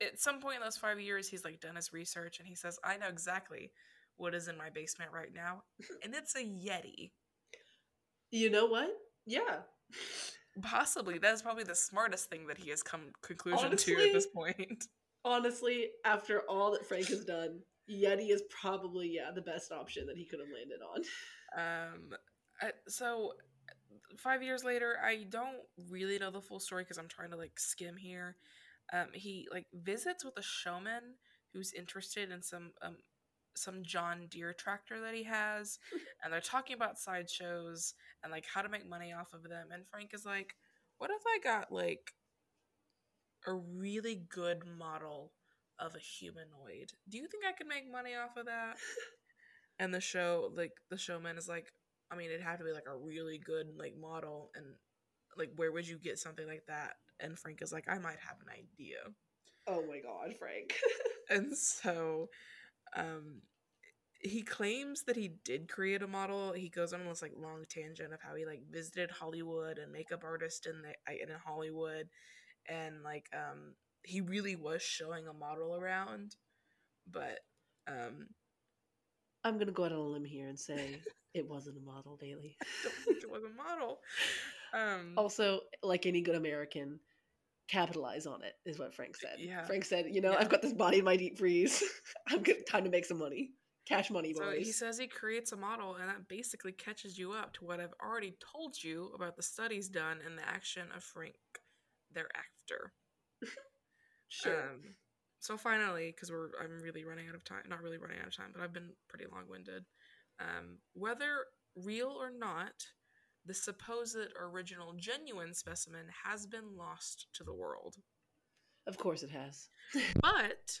at some point in those five years, he's like done his research and he says, I know exactly what is in my basement right now. And it's a Yeti.
You know what? Yeah.
Possibly. That's probably the smartest thing that he has come conclusion to at this point.
Honestly, after all that Frank has done, Yeti is probably yeah the best option that he could have landed on.
Um, I, so five years later, I don't really know the full story because I'm trying to like skim here. Um, he like visits with a showman who's interested in some um some John Deere tractor that he has, and they're talking about sideshows and like how to make money off of them. And Frank is like, "What if I got like a really good model of a humanoid? Do you think I could make money off of that?" and the show like the showman is like i mean it'd have to be like a really good like model and like where would you get something like that and frank is like i might have an idea
Oh my god, Frank.
and so um he claims that he did create a model he goes on this like long tangent of how he like visited hollywood and makeup artist in the in hollywood and like um he really was showing a model around but um
I'm gonna go out on a limb here and say it wasn't a model, Bailey.
it was a model um
Also, like any good American, capitalize on it is what Frank said.
Yeah.
Frank said, you know,
Yeah.
I've got this body in my deep freeze. I'm good time to make some money. Cash money,
So
boys.
he says he creates a model, and that basically catches you up to what I've already told you about the studies done and the action of Frank thereafter.
Sure.
Um, so finally, because we're I'm really running out of time, not really running out of time, but I've been pretty long winded. Um, whether real or not, the supposed original genuine specimen has been lost to the world.
of course it has.
But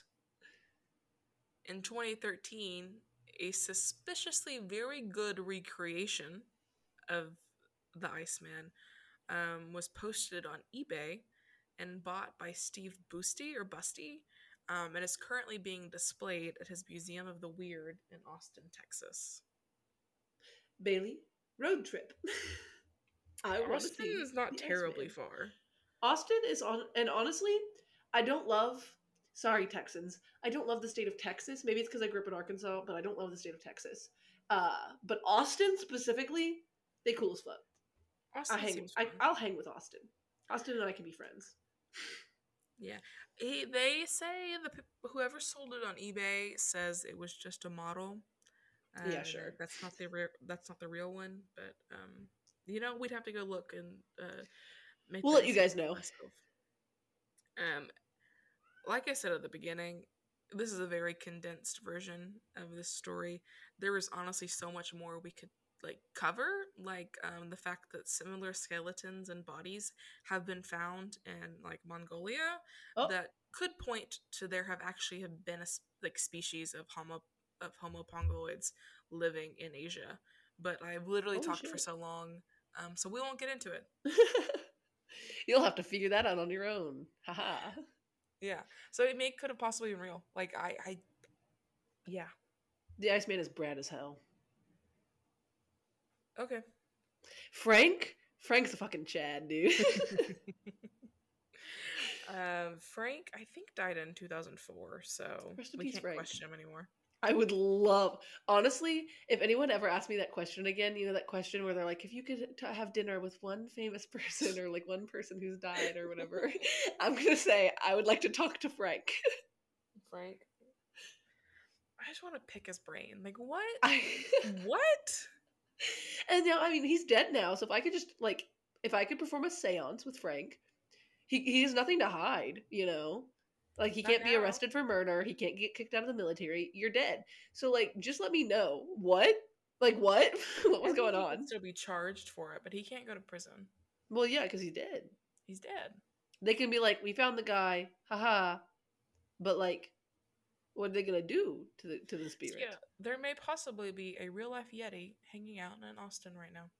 in 2013, a suspiciously very good recreation of the Iceman um, was posted on eBay and bought by Steve Boosty or Busty, um, and is currently being displayed at his Museum of the Weird in Austin, Texas.
Bailey, road trip. I want to
Austin is not terribly
Iceman.
far.
Austin is on, and honestly, I don't love. Sorry, Texans. I don't love the state of Texas. Maybe it's because I grew up in Arkansas, but I don't love the state of Texas. Uh, but Austin specifically, they cool as fuck.
Austin
I hang. I. I'll hang with Austin. Austin and I can be friends.
Yeah, he, they say the whoever sold it on eBay says it was just a model.
Yeah,
Uh,
sure.
That's not the real. That's not the real one, but um, you know, we'd have to go look and uh, make.
We'll let you guys know.
myself. Um, like I said at the beginning, this is a very condensed version of this story. There is honestly so much more we could like cover, like um, the fact that similar skeletons and bodies have been found in like Mongolia
Oh.
that could point to there have actually have been a like species of homo of homo pongoloids living in Asia. But I've literally
Holy
talked for so long, um, so we won't get into it.
You'll have to figure that out on your own. Haha.
Yeah, so it may could have possibly been real. Like I, I, yeah,
The Iceman is Brad as hell.
Okay.
Frank? Frank's a fucking Chad, dude.
Um, Frank, I think died in 2004, so
Rest
we can't
Frank.
question him anymore.
I would love, honestly, if anyone ever asked me that question again, you know, that question where they're like, if you could t- have dinner with one famous person or like one person who's died or whatever, I'm going to say, I would like to talk to Frank.
Frank, I just want to pick his brain. Like what?
I,
what?
and now, I mean, he's dead now. So if I could just, like, if I could perform a seance with Frank, he, he has nothing to hide, you know? Like, he can't be arrested for murder. He can't get kicked out of the military. You're dead. So, like, just let me know. What? Like, what? what was going on?
Still be charged for it, but he can't go to prison.
Well, yeah, because he's dead.
He's dead.
They can be like, we found the guy, haha. But like, what are they gonna do to the to the spirit?
yeah, there may possibly be a real life Yeti hanging out in Austin right now.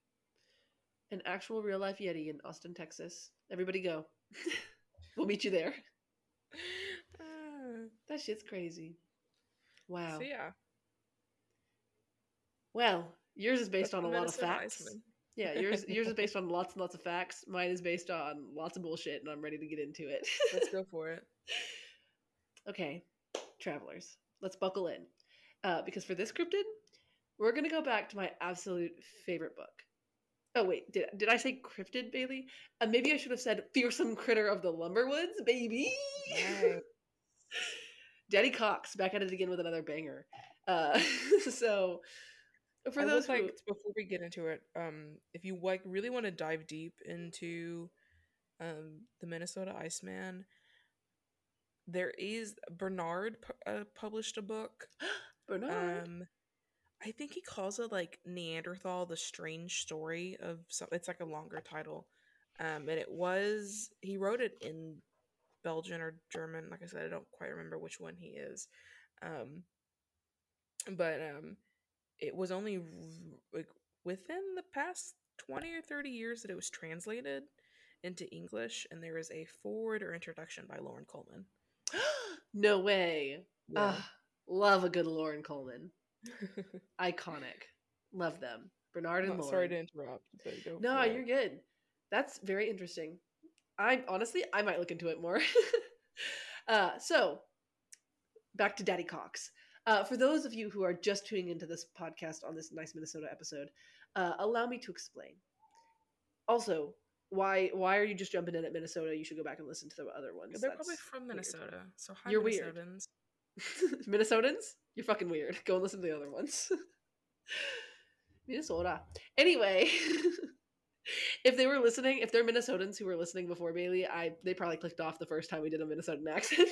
An actual real life Yeti in Austin, Texas. Everybody go. we'll meet you there.
Uh,
That shit's crazy. Wow.
So yeah,
Well, Yours is based
That's
on a lot of facts. Yeah, yours yours is based on lots and lots of facts. Mine is based on lots of bullshit, and I'm ready to get into it.
Let's go for it.
okay, travelers, let's buckle in, uh, because for this cryptid, we're gonna go back to my absolute favorite book. Oh wait, did did I say cryptid, Bailey? Uh, maybe I should have said fearsome critter of the Lumberwoods, baby.
Nice.
Daddy Cox back at it again with another banger. Uh, so for
I
those
would
who,
like before we get into it, um, if you like really want to dive deep into um the Minnesota Iceman, there is Bernard uh, published a book.
Bernard,
Um, I think he calls it like Neanderthal: The Strange Story of some. It's like a longer title, um, and it was he wrote it in Belgian or German. Like I said, I don't quite remember which one he is, um, but um, it was only like within the past twenty or thirty years that it was translated into English, and there is a forward or introduction by Loren Coleman.
no way. Ah, love a good Loren Coleman. Iconic. Love them. Bernard and Loren.
sorry to interrupt, but
no, you're good. That's very interesting. I honestly, I might look into it more. uh, so, back to Daddy Cox. Uh, for those of you who are just tuning into this podcast on this nice Minnesota episode, uh, allow me to explain. Also, why why are you just jumping in at Minnesota? You should go back and listen to the other ones.
They're
That's
probably from
weird.
Minnesota. So hi,
You're weird.
Minnesotans.
You're fucking weird. Go and listen to the other ones. Minnesota. Anyway, if they were listening, if they're Minnesotans who were listening before Bailey, I they probably clicked off the first time we did a Minnesotan accent.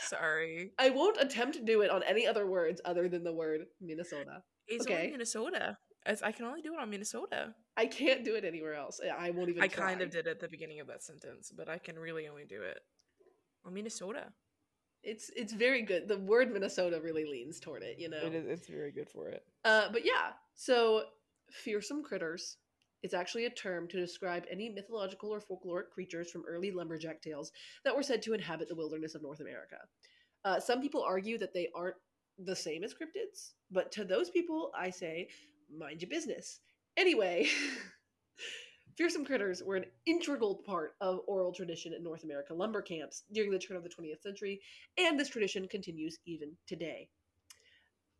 Sorry.
I won't attempt to do it on any other words other than the word Minnesota.
It's
Okay.
only Minnesota. As I can only do it on Minnesota.
I can't do it anywhere else. I won't even.
I kind of did at the beginning of that sentence, but I can really only do it on Minnesota.
It's it's very good. The word Minnesota really leans toward it. You know.
It is, it's very good for it.
Uh, but yeah, so fearsome critters It's actually a term to describe any mythological or folkloric creatures from early lumberjack tales that were said to inhabit the wilderness of North America. Uh, some people argue that they aren't the same as cryptids, but to those people, I say, mind your business. Anyway, fearsome critters were an integral part of oral tradition in North America lumber camps during the turn of the 20th century, and this tradition continues even today.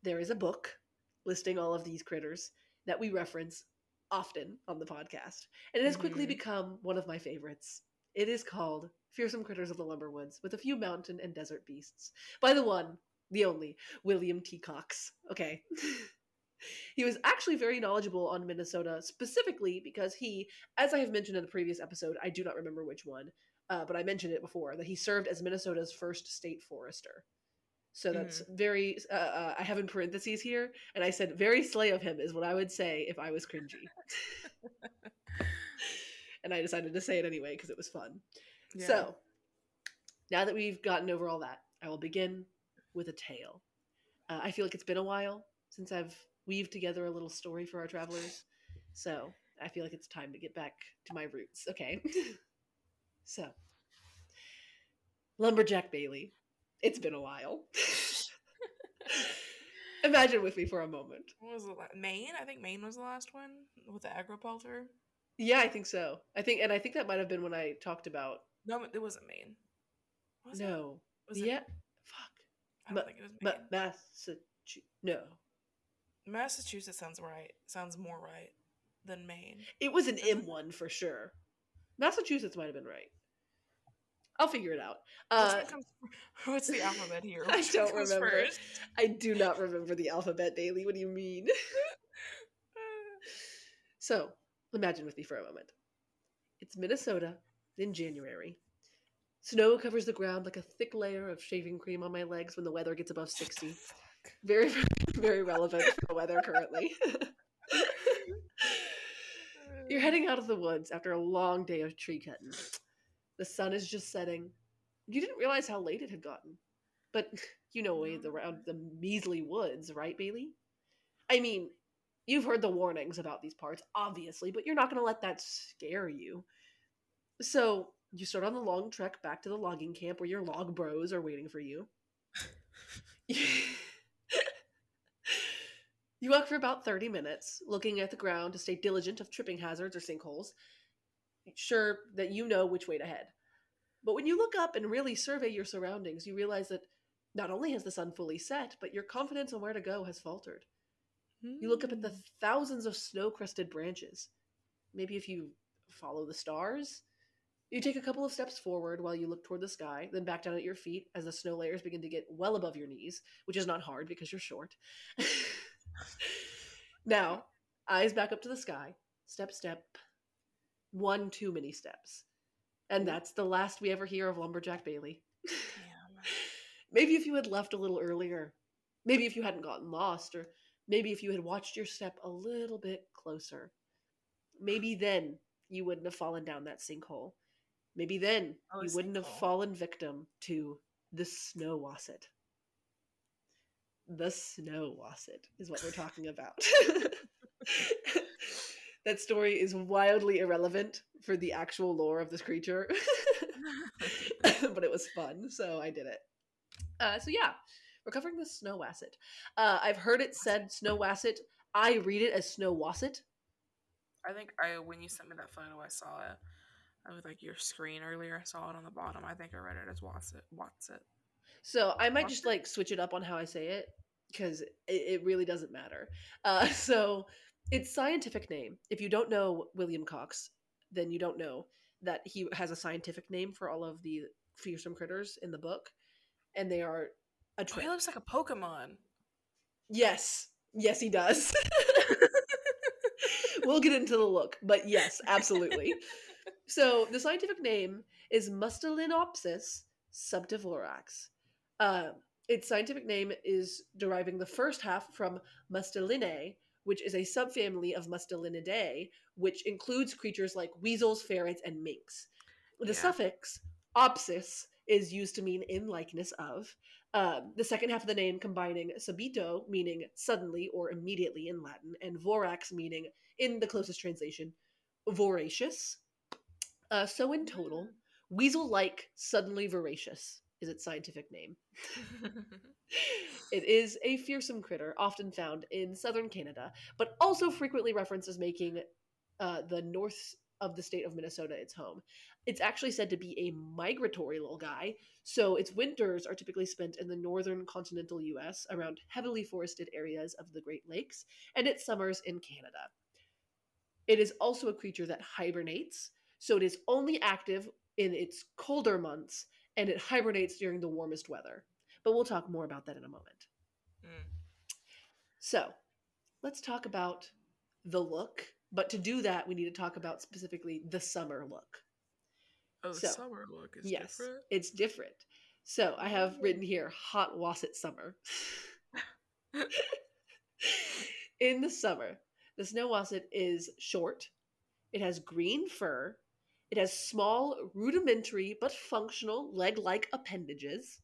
There is a book listing all of these critters that we reference often on the podcast. And it has quickly
Mhm.
become one of my favorites. It is called Fearsome Critters of the Lumberwoods with a few mountain and desert beasts by the one, the only, William T. Cox. Okay. he was actually very knowledgeable on Minnesota, specifically because he, as I have mentioned in the previous episode, I do not remember which one, uh, but I mentioned it before, that he served as Minnesota's first state forester. So that's very. Uh, uh, I have in parentheses here, and I said very slay of him is what I would say if I was cringy. and I decided to say it anyway because it was fun.
Yeah.
So now that we've gotten over all that, I will begin with a tale. Uh, I feel like it's been a while since I've weaved together a little story for our travelers, so I feel like it's time to get back to my roots. Okay, so lumberjack Bailey. It's been a while. Imagine with me for a moment.
what was the la- Maine? I think Maine was the last one with the agropelter.
Yeah, I think so. I think, and I think that might have been when I talked about.
No, it wasn't Maine. Was it?
no,
Was it?
yeah, fuck,
I don't
but-
think it was Maine.
but Massachusetts. No,
Massachusetts sounds right. Sounds more right than Maine.
it was an M one for sure. Massachusetts might have been right. I'll figure it out. Uh,
comes, what's the alphabet here?
I don't remember.
first?
I do not remember the alphabet, Bailey. What do you mean? So, imagine with me for a moment. It's Minnesota in January. Snow covers the ground like a thick layer of shaving cream on my legs when the weather gets above 60. Very, very relevant for the weather currently. You're heading out of the woods after a long day of tree cutting. The sun is just setting. You didn't realize how late it had gotten. But you know way around the measly woods, right, Bailey? I mean, you've heard the warnings about these parts, obviously, but you're not going to let that scare you. So you start on the long trek back to the logging camp where your log bros are waiting for you. You walk for about 30 minutes, looking at the ground to stay diligent of tripping hazards or sinkholes, sure that you know which way to head. But when you look up and really survey your surroundings, you realize that not only has the sun fully set, but your confidence on where to go has faltered. You look up at the hmm. thousands of snow crusted branches. Maybe if you follow the stars, you take a couple of steps forward while you look toward the sky, then back down at your feet as the snow layers begin to get well above your knees, which is not hard because you're short. now, eyes back up to the sky, step, step, one too many steps. And that's the last we ever hear of Lumberjack Bailey.
Damn.
Maybe if you had left a little earlier, maybe if you hadn't gotten lost, or maybe if you had watched your step a little bit closer, maybe then you wouldn't have fallen down that sinkhole. Maybe then
Oh,
you wouldn't have fallen victim to the snow wasset. The snow wasset is what we're talking about. that story is wildly irrelevant for the actual lore of this creature, but it was fun, so I did it. Uh, so yeah, we're covering the snow wasset. Uh, I've heard it said snow wasset. I read it as snow wasset.
I think I when you sent me that photo, I saw it. I was like your screen earlier. I saw it on the bottom. I think I read it as Watsit. Watsit.
So I might just like switch it up on how I say it because it, it really doesn't matter. Uh, so its scientific name. If you don't know William Cox, then you don't know that he has a scientific name for all of the fearsome critters in the book, and they are a
Oh, he looks like a Pokemon.
Yes. Yes, he does. we'll get into the look, but yes, absolutely. so the scientific name is Mustelinopsis subitivorax. Uh, its scientific name is deriving the first half from Mustelinae, which is a subfamily of Mustelinidae, which includes creatures like weasels, ferrets, and minks. The
Yeah.
suffix opsis is used to mean in likeness of. Um, the second half of the name combining subito, meaning suddenly or immediately in Latin, and vorax, meaning, in the closest translation, voracious. Uh, so in total, weasel like, suddenly voracious is its scientific name. It is a fearsome critter, often found in southern Canada, but also frequently referenced as making uh, the north of the state of Minnesota its home. It's actually said to be a migratory little guy, so its winters are typically spent in the northern continental US around heavily forested areas of the Great Lakes, and its summers in Canada. It is also a creature that hibernates, so it is only active in its colder months and it hibernates during the warmest weather. But we'll talk more about that in a moment.
Mm.
So, let's talk about the look. But to do that, we need to talk about specifically the summer look.
Oh, the
So,
summer look is
yes,
different.
it's different. So, I have written here hot wasset summer. In the summer, the snow wasset is short. It has green fur. It has small, rudimentary but functional leg-like appendages,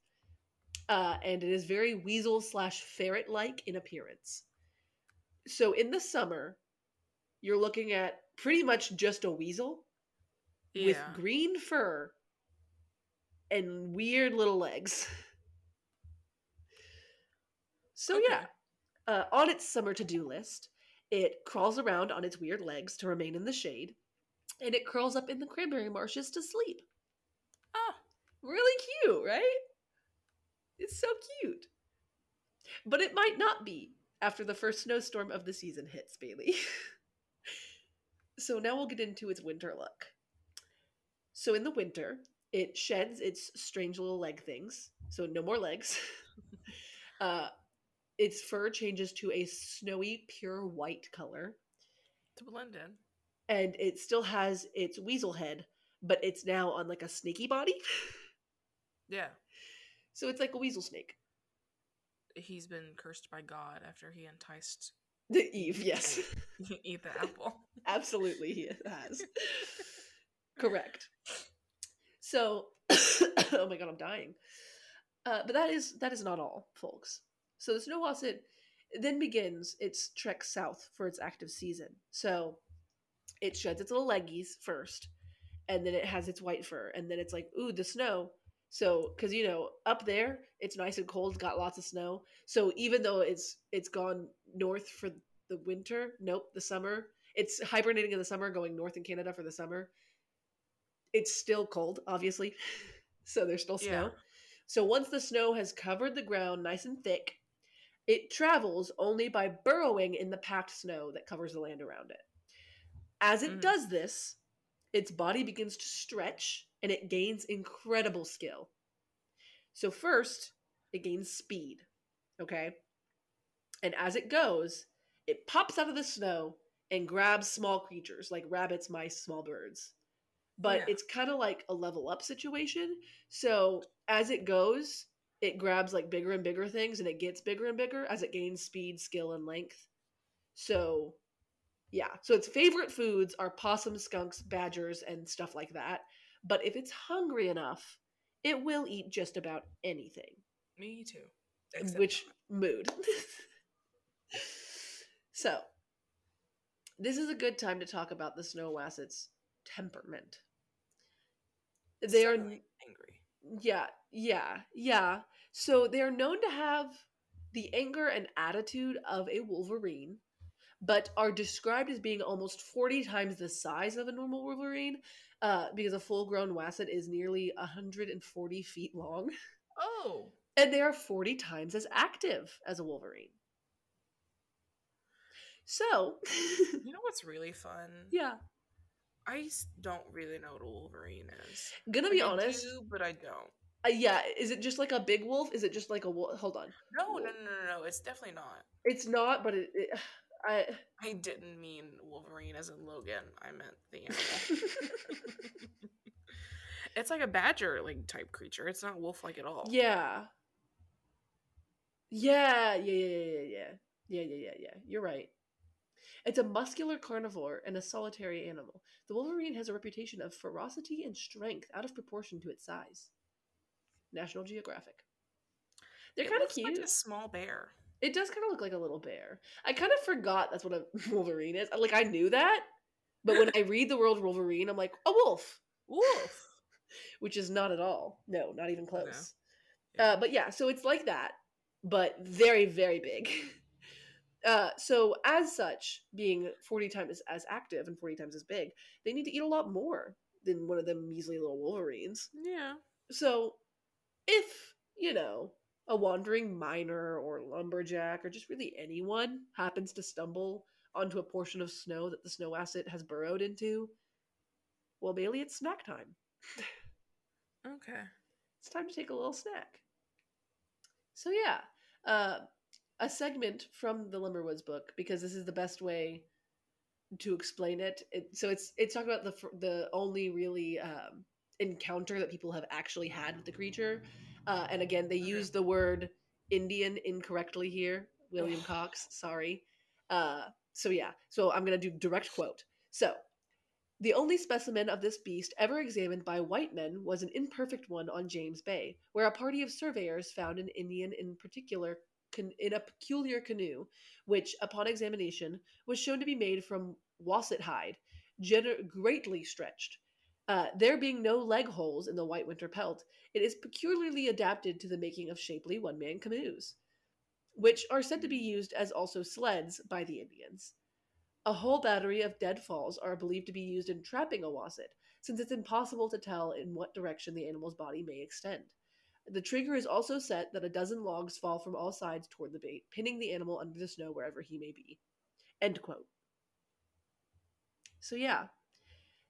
uh, and it is very weasel slash ferret-like in appearance. So in the summer, you're looking at pretty much just a weasel with green fur and weird little legs. So
Okay.
yeah, uh, on its summer to-do list, it crawls around on its weird legs to remain in the shade, and it curls up in the cranberry marshes to sleep.
Oh,
Really cute, right? It's so cute. But it might not be after the first snowstorm of the season hits, Bailey. so now we'll get into its winter look. So in the winter, it sheds its strange little leg things. So no more legs. uh, its fur changes to a snowy, pure white color.
to blend in.
And it still has its weasel head, but it's now on like a snaky body.
Yeah.
so it's like a weasel snake.
He's been cursed by God after he enticed
The Eve, yes.
eat the apple.
Absolutely, he has. Correct. So, oh my god, I'm dying. Uh, but that is that is not all, folks. So the snow wasset then begins its trek south for its active season. So it sheds its little leggies first, and then it has its white fur, and then it's like, ooh, the snow. So, because you know, up there it's nice and cold, got lots of snow. So even though it's it's gone north for the winter, nope, the summer. It's hibernating in the summer, going north in Canada for the summer. It's still cold, obviously. so there's still snow.
Yeah.
So once the snow has covered the ground nice and thick, it travels only by burrowing in the packed snow that covers the land around it. As it
Mhm.
does this, its body begins to stretch and it gains incredible skill. So, first, it gains speed, okay? And as it goes, it pops out of the snow and grabs small creatures like rabbits, mice, small birds. But
Yeah.
it's kind of like a level up situation. So, as it goes, it grabs like bigger and bigger things and it gets bigger and bigger as it gains speed, skill, and length. So, yeah. So its favorite foods are possums, skunks, badgers, and stuff like that. But if it's hungry enough, it will eat just about anything.
Me too. Except
Which mood? so, this is a good time to talk about the snow wassets' temperament. They are
angry.
yeah, yeah, yeah. So they are known to have the anger and attitude of a wolverine, but are described as being almost 40 times the size of a normal wolverine uh, because a full grown wasset is nearly 140 feet long.
Oh,
And they are 40 times as active as a wolverine. So,
you know what's really fun?
yeah,
I don't really know what a Wolverine is.
gonna be
I
honest.
do, but I don't.
Uh, yeah, is it just like a big wolf? Is it just like a wolf? Hold on.
No, no, no, no, no. It's definitely not.
It's not, but it, it I
I didn't mean Wolverine as in Logan. I meant the animal. it's like a badger like type creature. It's not wolf like at all.
Yeah. Yeah, yeah, yeah, yeah, yeah. Yeah, yeah, yeah, yeah. You're right. It's a muscular carnivore and a solitary animal. The wolverine has a reputation of ferocity and strength out of proportion to its size. National Geographic. They're kind of cute.
Like a small bear.
It does kind of look like a little bear. I kind of forgot that's what a wolverine is. Like I knew that, but when I read the world wolverine, I'm like a wolf,
Wolf.
which is not at all. No, not even close.
Yeah.
Uh, but yeah, so it's like that, but very, very big. Uh, so as such, being 40 times as active and 40 times as big, they need to eat a lot more than one of them measly little wolverines.
Yeah.
So if, you know, a wandering miner or lumberjack or just really anyone happens to stumble onto a portion of snow that the snow wasset has burrowed into, well, Bailey, it's snack time.
Okay.
it's time to take a little snack. So yeah, uh, a segment from the Lumberwoods book because this is the best way to explain it. it so it's it's talking about the the only really um, encounter that people have actually had with the creature, uh, and again they use the word Indian incorrectly here. William Cox, sorry. Uh, so yeah, so I'm gonna do direct quote. So the only specimen of this beast ever examined by white men was an imperfect one on James Bay, where a party of surveyors found an Indian in particular in a peculiar canoe, which, upon examination, was shown to be made from wasset hide, gener- greatly stretched. Uh, there being no leg holes in the white winter pelt, it is peculiarly adapted to the making of shapely one-man canoes, which are said to be used as also sleds by the Indians. A whole battery of deadfalls are believed to be used in trapping a wasset, since it's impossible to tell in what direction the animal's body may extend. The trigger is also set that a dozen logs fall from all sides toward the bait, pinning the animal under the snow wherever he may be. End quote. So yeah.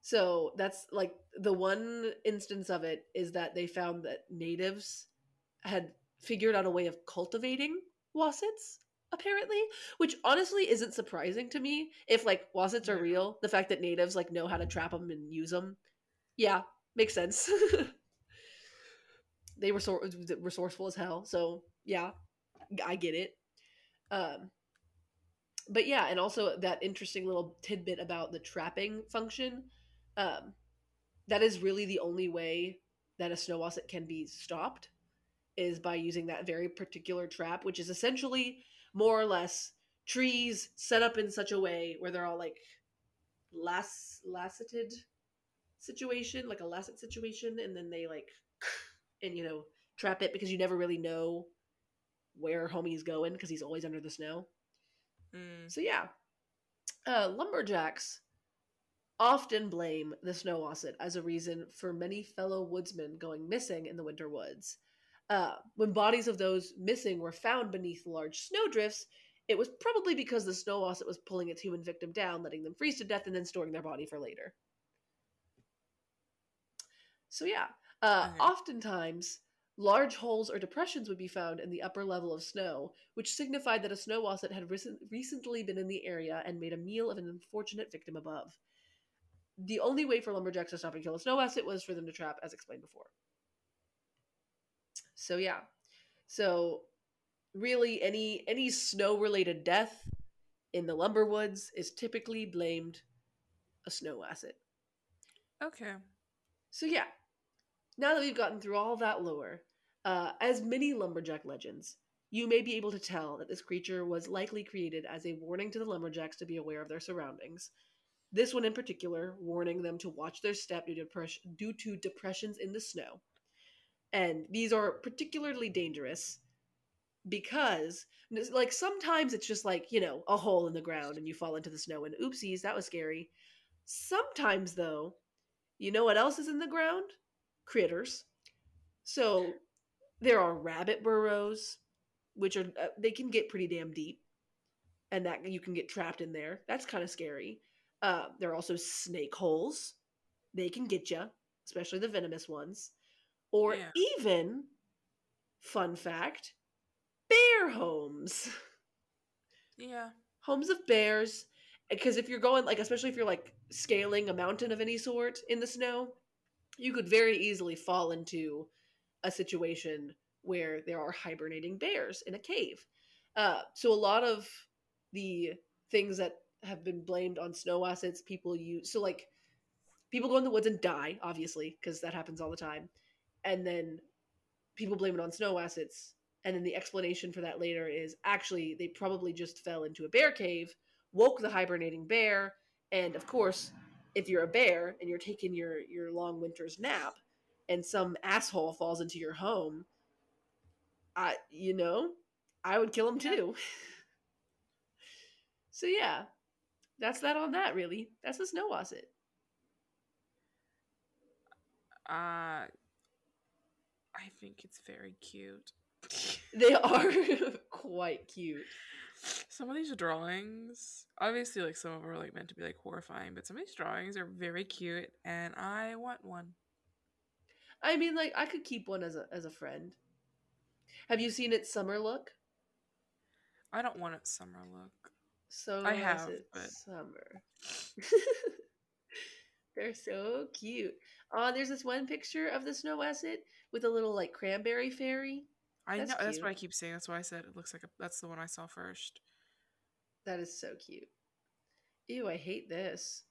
So that's like the one instance of it is that they found that natives had figured out a way of cultivating wassets apparently which honestly isn't surprising to me if like wassets are real. The fact that natives like know how to trap them and use them yeah makes sense. They were so resourceful as hell so yeah i get it. Um but yeah and also that interesting little tidbit about the trapping function um that is really the only way that a snow wasset can be stopped is by using that very particular trap which is essentially more or less trees set up in such a way where they're all like lass lasseted situation like a lasset situation and then they like and you know trap it because you never really know where homie's going because he's always under the snow.
Mm.
So yeah, uh, lumberjacks often blame the snow wasset as a reason for many fellow woodsmen going missing in the winter woods. Uh, when bodies of those missing were found beneath large snowdrifts, it was probably because the snow wasset was pulling its human victim down, letting them freeze to death, and then storing their body for later. So yeah, uh,
Okay.
oftentimes large holes or depressions would be found in the upper level of snow, which signified that a snow wasset had recent, recently been in the area and made a meal of an unfortunate victim above. The only way for lumberjacks to stop and kill a snow wasset was for them to trap, as explained before. So yeah, so really any any snow related death in the lumber woods is typically blamed a snow wasset.
Okay.
So yeah, now that we've gotten through all that lore, uh, as many lumberjack legends, you may be able to tell that this creature was likely created as a warning to the lumberjacks to be aware of their surroundings. This one in particular, warning them to watch their step due to, due to depressions in the snow. And these are particularly dangerous because, like, sometimes it's just like, you know, a hole in the ground and you fall into the snow and oopsies, that was scary. Sometimes, though, you know what else is in the ground? Critters. So there are rabbit burrows, which are uh, they can get pretty damn deep, and that you can get trapped in there. That's kind of scary. Uh, there are also snake holes. They can get you, especially the venomous ones. Or
Yeah.
even, fun fact, bear homes.
Yeah.
homes of bears because if you're going like especially if you're like scaling a mountain of any sort in the snow you could very easily fall into a situation where there are hibernating bears in a cave uh, so a lot of the things that have been blamed on snow wassets people use so like people go in the woods and die obviously because that happens all the time. And then people blame it on snow wassets and then the explanation for that later is actually they probably just fell into a bear cave, woke the hibernating bear, and of course, if you're a bear and you're taking your your long winter's nap, and some asshole falls into your home, I you know, I would kill him too. so yeah, that's that on that. Really, that's a snow wasset.
Uh, I think it's very cute.
They are quite cute.
Some of these drawings, obviously, like some of them are like meant to be like horrifying, but some of these drawings are very cute, and I want one.
I mean, like I could keep one as a as a friend. Have you seen its summer look?
I don't want its summer look.
So
I have, but-
summer. They're so cute. Oh, there's this one picture of the snow wasset with a little like cranberry fairy.
I
That's
know that's what I keep saying. That's why I said it looks like a, that's the one I saw first.
That is so cute. Ew, I hate this.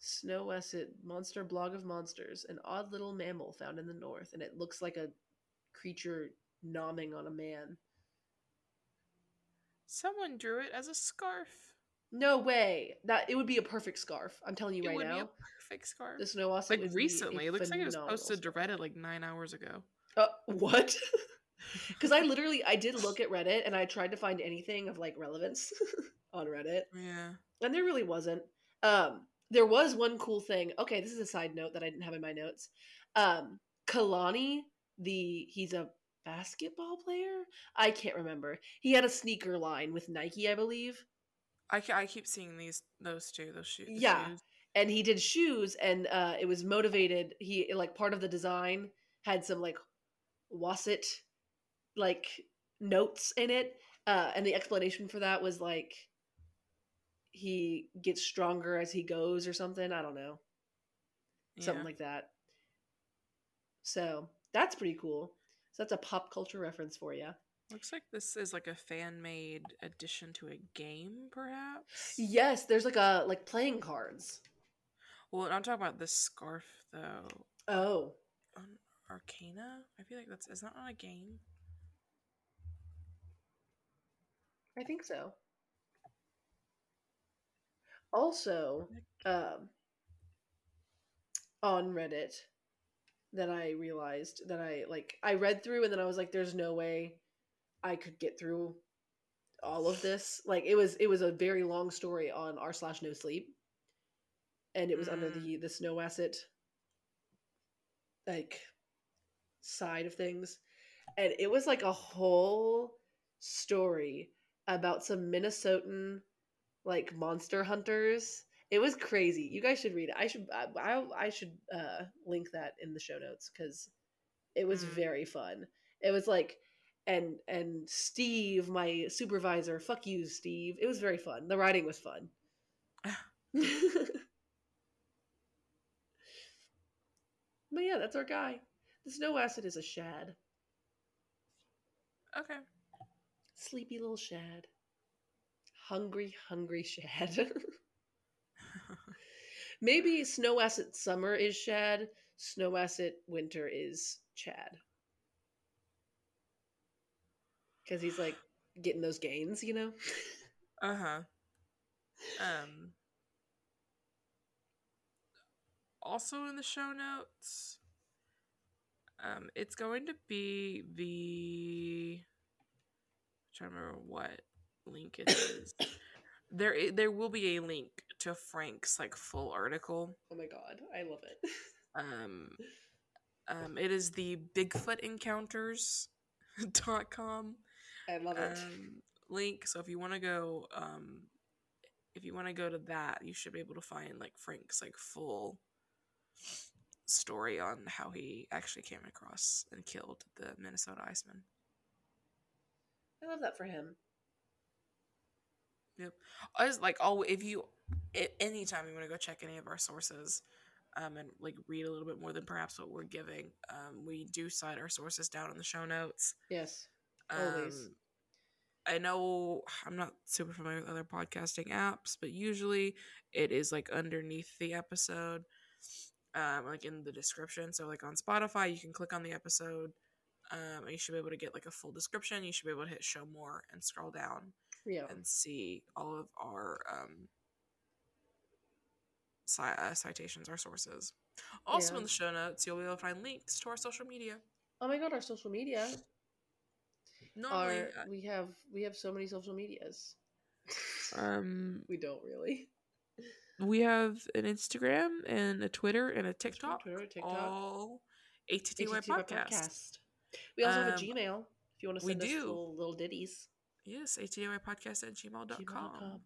Snow wasset, monster blog of monsters, an odd little mammal found in the north, and it looks like a creature nomming on a man.
Someone drew it as a scarf.
No way. That it would be a perfect scarf. I'm telling you
it
right
would be a
now.
perfect scarf.
The snow wasset
like
would be a
recently, it looks like it was posted to. Reddit like nine hours ago.
Uh, what? Because I literally I did look at Reddit and I tried to find anything of like relevance on Reddit,
Yeah.
and there really wasn't. Um, there was one cool thing. Okay, this is a side note that I didn't have in my notes. Um, Kalani, the he's a basketball player. I can't remember. He had a sneaker line with Nike, I believe.
I, I keep seeing these those two those shoes.
Yeah. and he did shoes and uh it was motivated he like part of the design had some like wasset like notes in it uh and the explanation for that was like he gets stronger as he goes or something i don't know something like that so that's pretty cool so that's a pop culture reference for you
Looks like this is like a fan made addition to a game, perhaps.
yes there's like a like playing cards
Well, I'm talking about this scarf though.
oh
On Arcana, I feel like that's is that on a game?
I think so. Also, um, on Reddit, than I realized. That I like I read through and then I was like, "There's no way I could get through all of this." Like it was it was a very long story on r slash no sleep, and it was under
Mm.
the the snow wasset like side of things, and it was like a whole story about some Minnesotan like monster hunters. It was crazy. You guys should read it. I should I, I, should uh link that in the show notes cuz it was
Mm.
very fun. It was like and and Steve, my supervisor, fuck you Steve. It was very fun. The writing was fun. but yeah, that's our guy. The snow wasset is a shad.
Okay.
Sleepy little shad. Hungry, hungry shad. Maybe snow wasset summer is shad, snow wasset winter is chad. Because he's like getting those gains, you know?
Uh huh. Um. Also in the show notes, um, it's going to be the. I'm trying to remember what link it is. There, there will be a link to Frank's like full article.
Oh my god, I love it.
Um, um, it is the Bigfoot Encounters dot com
I love it.
um, link. So if you want to go, um, if you want to go to that, you should be able to find like Frank's like full story on how he actually came across and killed the Minnesota Iceman.
I love that for him.
I was like, oh, if you, anytime you want to go check any of our sources, um, and like read a little bit more than perhaps what we're giving, um, we do cite our sources down in the show notes.
Yes. Always.
Um, I know I'm not super familiar with other podcasting apps, but usually it is like underneath the episode, um, like in the description. So, like on Spotify, you can click on the episode, um, and you should be able to get like a full description. You should be able to hit show more and scroll down
Yeah.
and see all of our um, uh, citations, our sources. Also,
Yeah.
in the show notes, you'll be able to find links to our social media.
Oh my god, our social media.
Normally,
Our, we have we have so many social medias.
um,
we don't really.
We have an Instagram and a Twitter and a TikTok.
Twitter, TikTok.
All ATTY
HTTY
podcast.
We also have a
Um,
Gmail if you want to send us little, little ditties.
Yes, podcast at gmail.com.
Gmail.com.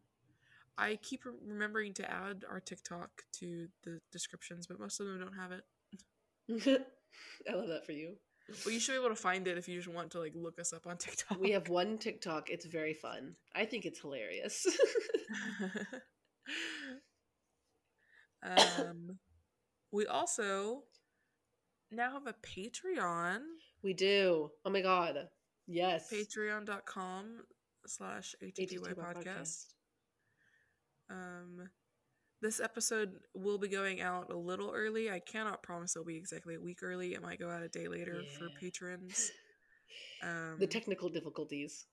I keep remembering to add our TikTok to the descriptions, but most of them don't have it.
I love that for you.
But you should be able to find it if you just want to like look us up on TikTok.
We have one TikTok. It's very fun. I think it's hilarious.
um, we also now have a Patreon.
we do. Oh my god. Yes.
patreon.com slash ATTY podcast. Um, this episode will be going out a little early. I cannot promise it'll be exactly a week early. It might go out a day later for patrons. Um,
The technical difficulties.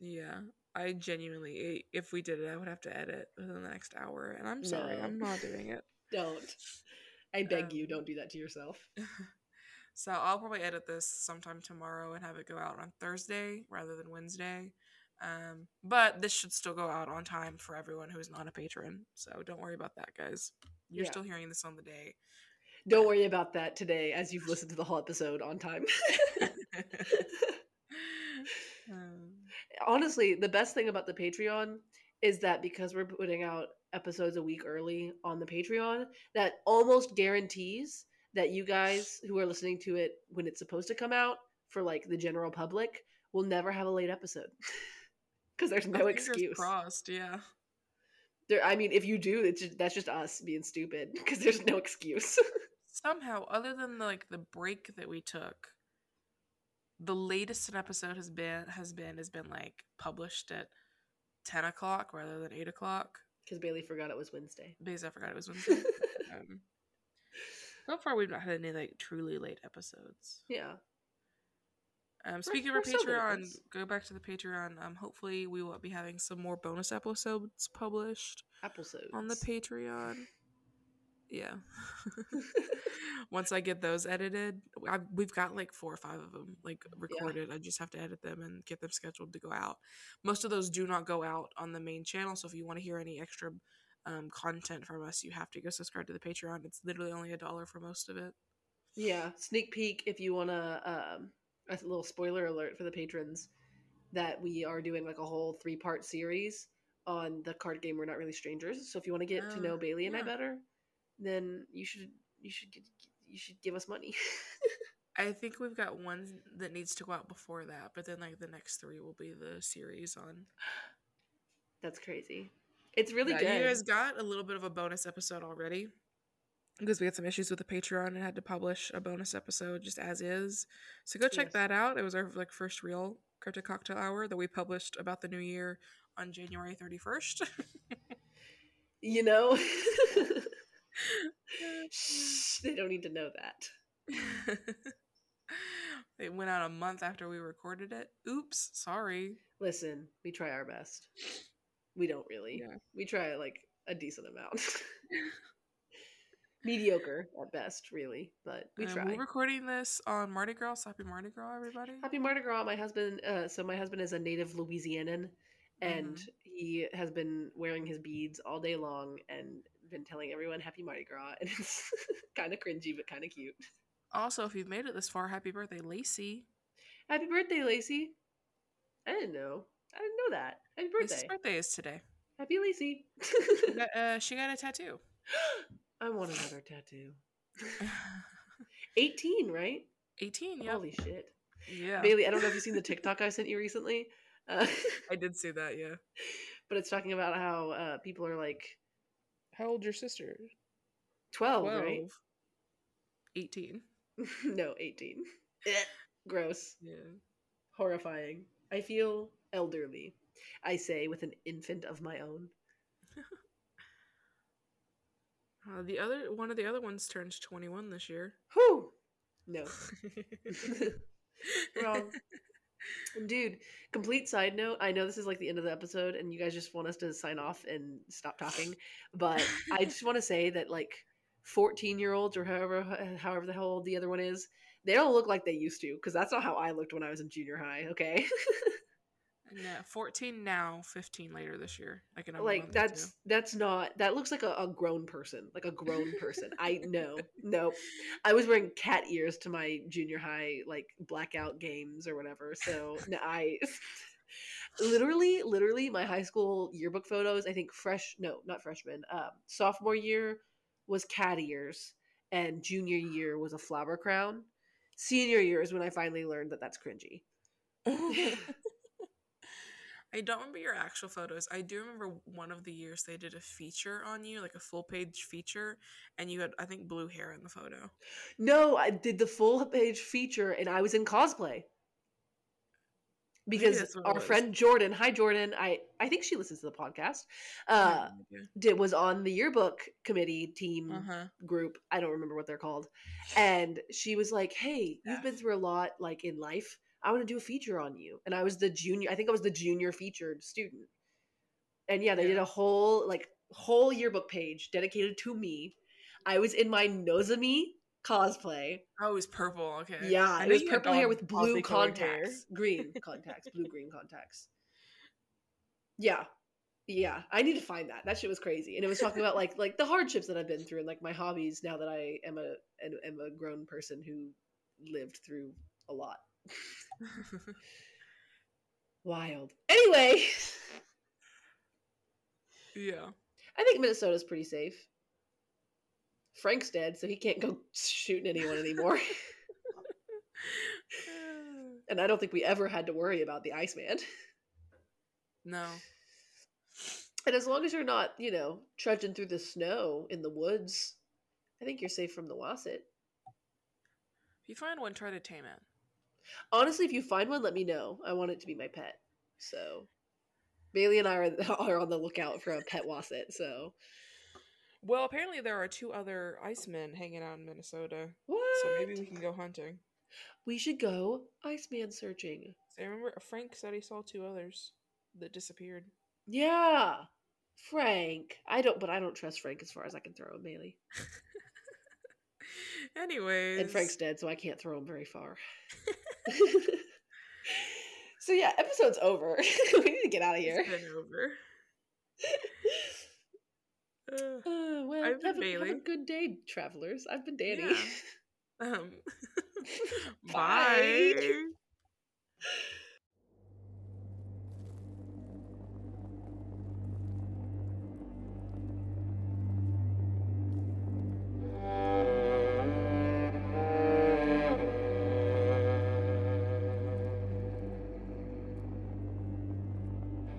yeah, I genuinely, if we did it, I would have to edit within the next hour, and I'm sorry,
No.
I'm not doing it.
Don't. I beg you,
Um,
don't do that to yourself.
So I'll probably edit this sometime tomorrow and have it go out on Thursday rather than Wednesday. Um, but this should still go out on time for everyone who is not a patron. So don't worry about that, guys. You're
Yeah.
still hearing this on the day.
Don't worry about that today as you've listened to the whole episode on time.
um,
Honestly, the best thing about the Patreon is that because we're putting out episodes a week early on the Patreon, that almost guarantees that you guys who are listening to it when it's supposed to come out for like the general public will never have a late episode. Because there's no excuse.
Crossed, yeah.
There, I mean, if you do, it's just, that's just us being stupid because there's no excuse.
Somehow, other than like the break that we took, the latest an episode has been has been has been like published at ten o'clock rather than eight o'clock.
Because Bailey forgot it was Wednesday.
because I forgot it was Wednesday. um, so far, we've not had any like truly late episodes.
Yeah.
Um, speaking of
we're so good at
Patreon,
this.
go back to the Patreon. Um, hopefully, we will be having some more bonus episodes published
Episodes.
on the Patreon. Yeah. Once I get those edited, I, we've got like four or five of them like recorded. I just have to edit them and get them scheduled to go out. Most of those do not go out on the main channel, so if you want to hear any extra um, content from us, you have to go subscribe to the Patreon. It's literally only a dollar for most of it.
Yeah, sneak peek if you want to. Um, a little spoiler alert for the patrons that we are doing like a whole three part series on the card game. We're not really strangers. So if you want to get to
Oh,
know Bailey and I better, then you should you should get, you should give us money.
I think we've got one that needs to go out before that, but then like the next three will be the series on.
That's crazy. It's really
Yeah,
good.
You guys got a little bit of a bonus episode already because we had some issues with the Patreon and had to publish a bonus episode just as is. So go check
Yes.
that out. It was our like first real cryptic cocktail hour that we published about the new year on January thirty first.
you know, Shh, they don't need to know that.
it went out a month after we recorded it. Oops, sorry.
Listen, we try our best. We don't really.
Yeah.
We try like a decent amount. Mediocre at best, really, but we
Um,
try.
We're recording this on Mardi Gras. So happy Mardi Gras, everybody.
Happy Mardi Gras. My husband, uh, so my husband is a native Louisianan, and
Mhm.
he has been wearing his beads all day long and been telling everyone Happy Mardi Gras, and it's kind of cringy but kind of cute.
Also, if you've made it this far, happy birthday, Lacey.
Happy birthday, Lacey! I didn't know. I didn't know that. Happy birthday,
Lacey's birthday is today.
Happy Lacey!
She got, uh, she got a tattoo.
I want another tattoo. Eighteen, right?
18, yeah.
Holy shit,
Yeah.
Bailey! I don't know if you've seen the TikTok I sent you recently. Uh,
I did see that, yeah.
but it's talking about how uh, people are like
How old your sister?
12, right?
18.
no, 18. Eh, Gross.
Yeah.
Horrifying. I feel elderly. I say with an infant of my own.
Uh, the other one of the other ones turns 21 this year.
Whew! No. Wrong. Dude, complete side note. I know this is like the end of the episode and you guys just want us to sign off and stop talking, but I just want to say that like 14 year olds or however however the hell old the other one is, they don't look like they used to because that's not how I looked when I was in junior high, okay?
No, 14 now, 15 later this year. Like in a
like that's that's not that looks like a, a grown person like a grown person. I know. No i was wearing cat ears to my junior high like blackout games or whatever so no, i literally literally my high school yearbook photos i think fresh no not freshman um, sophomore year was cat ears and junior year was a flower crown. Senior year is when i finally learned that that's cringy
I don't remember your actual photos. I do remember one of the years they did a feature on you, like a full page feature, and you had, I think, blue hair in the photo.
No, I did the full page feature and I was in cosplay. Because
that's what it
our friend Jordan, hi Jordan, I I think she listens to the podcast. Uh did was on the yearbook committee team
Uh huh.
group. I don't remember what they're called. And she was like, "Hey, you've been through a lot like in life. I want to do a feature on you." And I was the junior, I think I was the junior featured student. And yeah, they did a whole like whole yearbook page dedicated to me. I was in my Nozomi cosplay.
Oh, it was purple. Okay.
Yeah,
I
it was purple hair with blue contacts, green contacts, blue green contacts. Yeah, yeah. I need to find that. That shit was crazy, and it was talking about like like the hardships that I've been through and like my hobbies now that I am a am am a grown person who lived through a lot. Wild. Anyway,
yeah.
I think Minnesota's pretty safe. Frank's dead, so he can't go shooting anyone anymore. and I don't think we ever had to worry about the Iceman.
no.
And as long as you're not, you know, trudging through the snow in the woods, I think you're safe from the Wasset.
If you find one, try to tame it.
Honestly, if you find one, let me know. I want it to be my pet. So, Bailey and I are, are on the lookout for a pet Wasset. So,
Well, apparently there are two other Icemen hanging out in Minnesota,
what?
so maybe we can go hunting.
we should go Iceman searching.
So I remember Frank said he saw two others that disappeared.
Yeah. Frank. I don't, but I don't trust Frank as far as I can throw him, Bailey.
Anyways.
And Frank's dead, so I can't throw him very far. so yeah, episode's over. we need to get out of here.
It's been over. Uh,
Uh, well,
I've been
have, a, have a good day, travelers. I've been Danny.
Yeah. um,
Bye.
bye.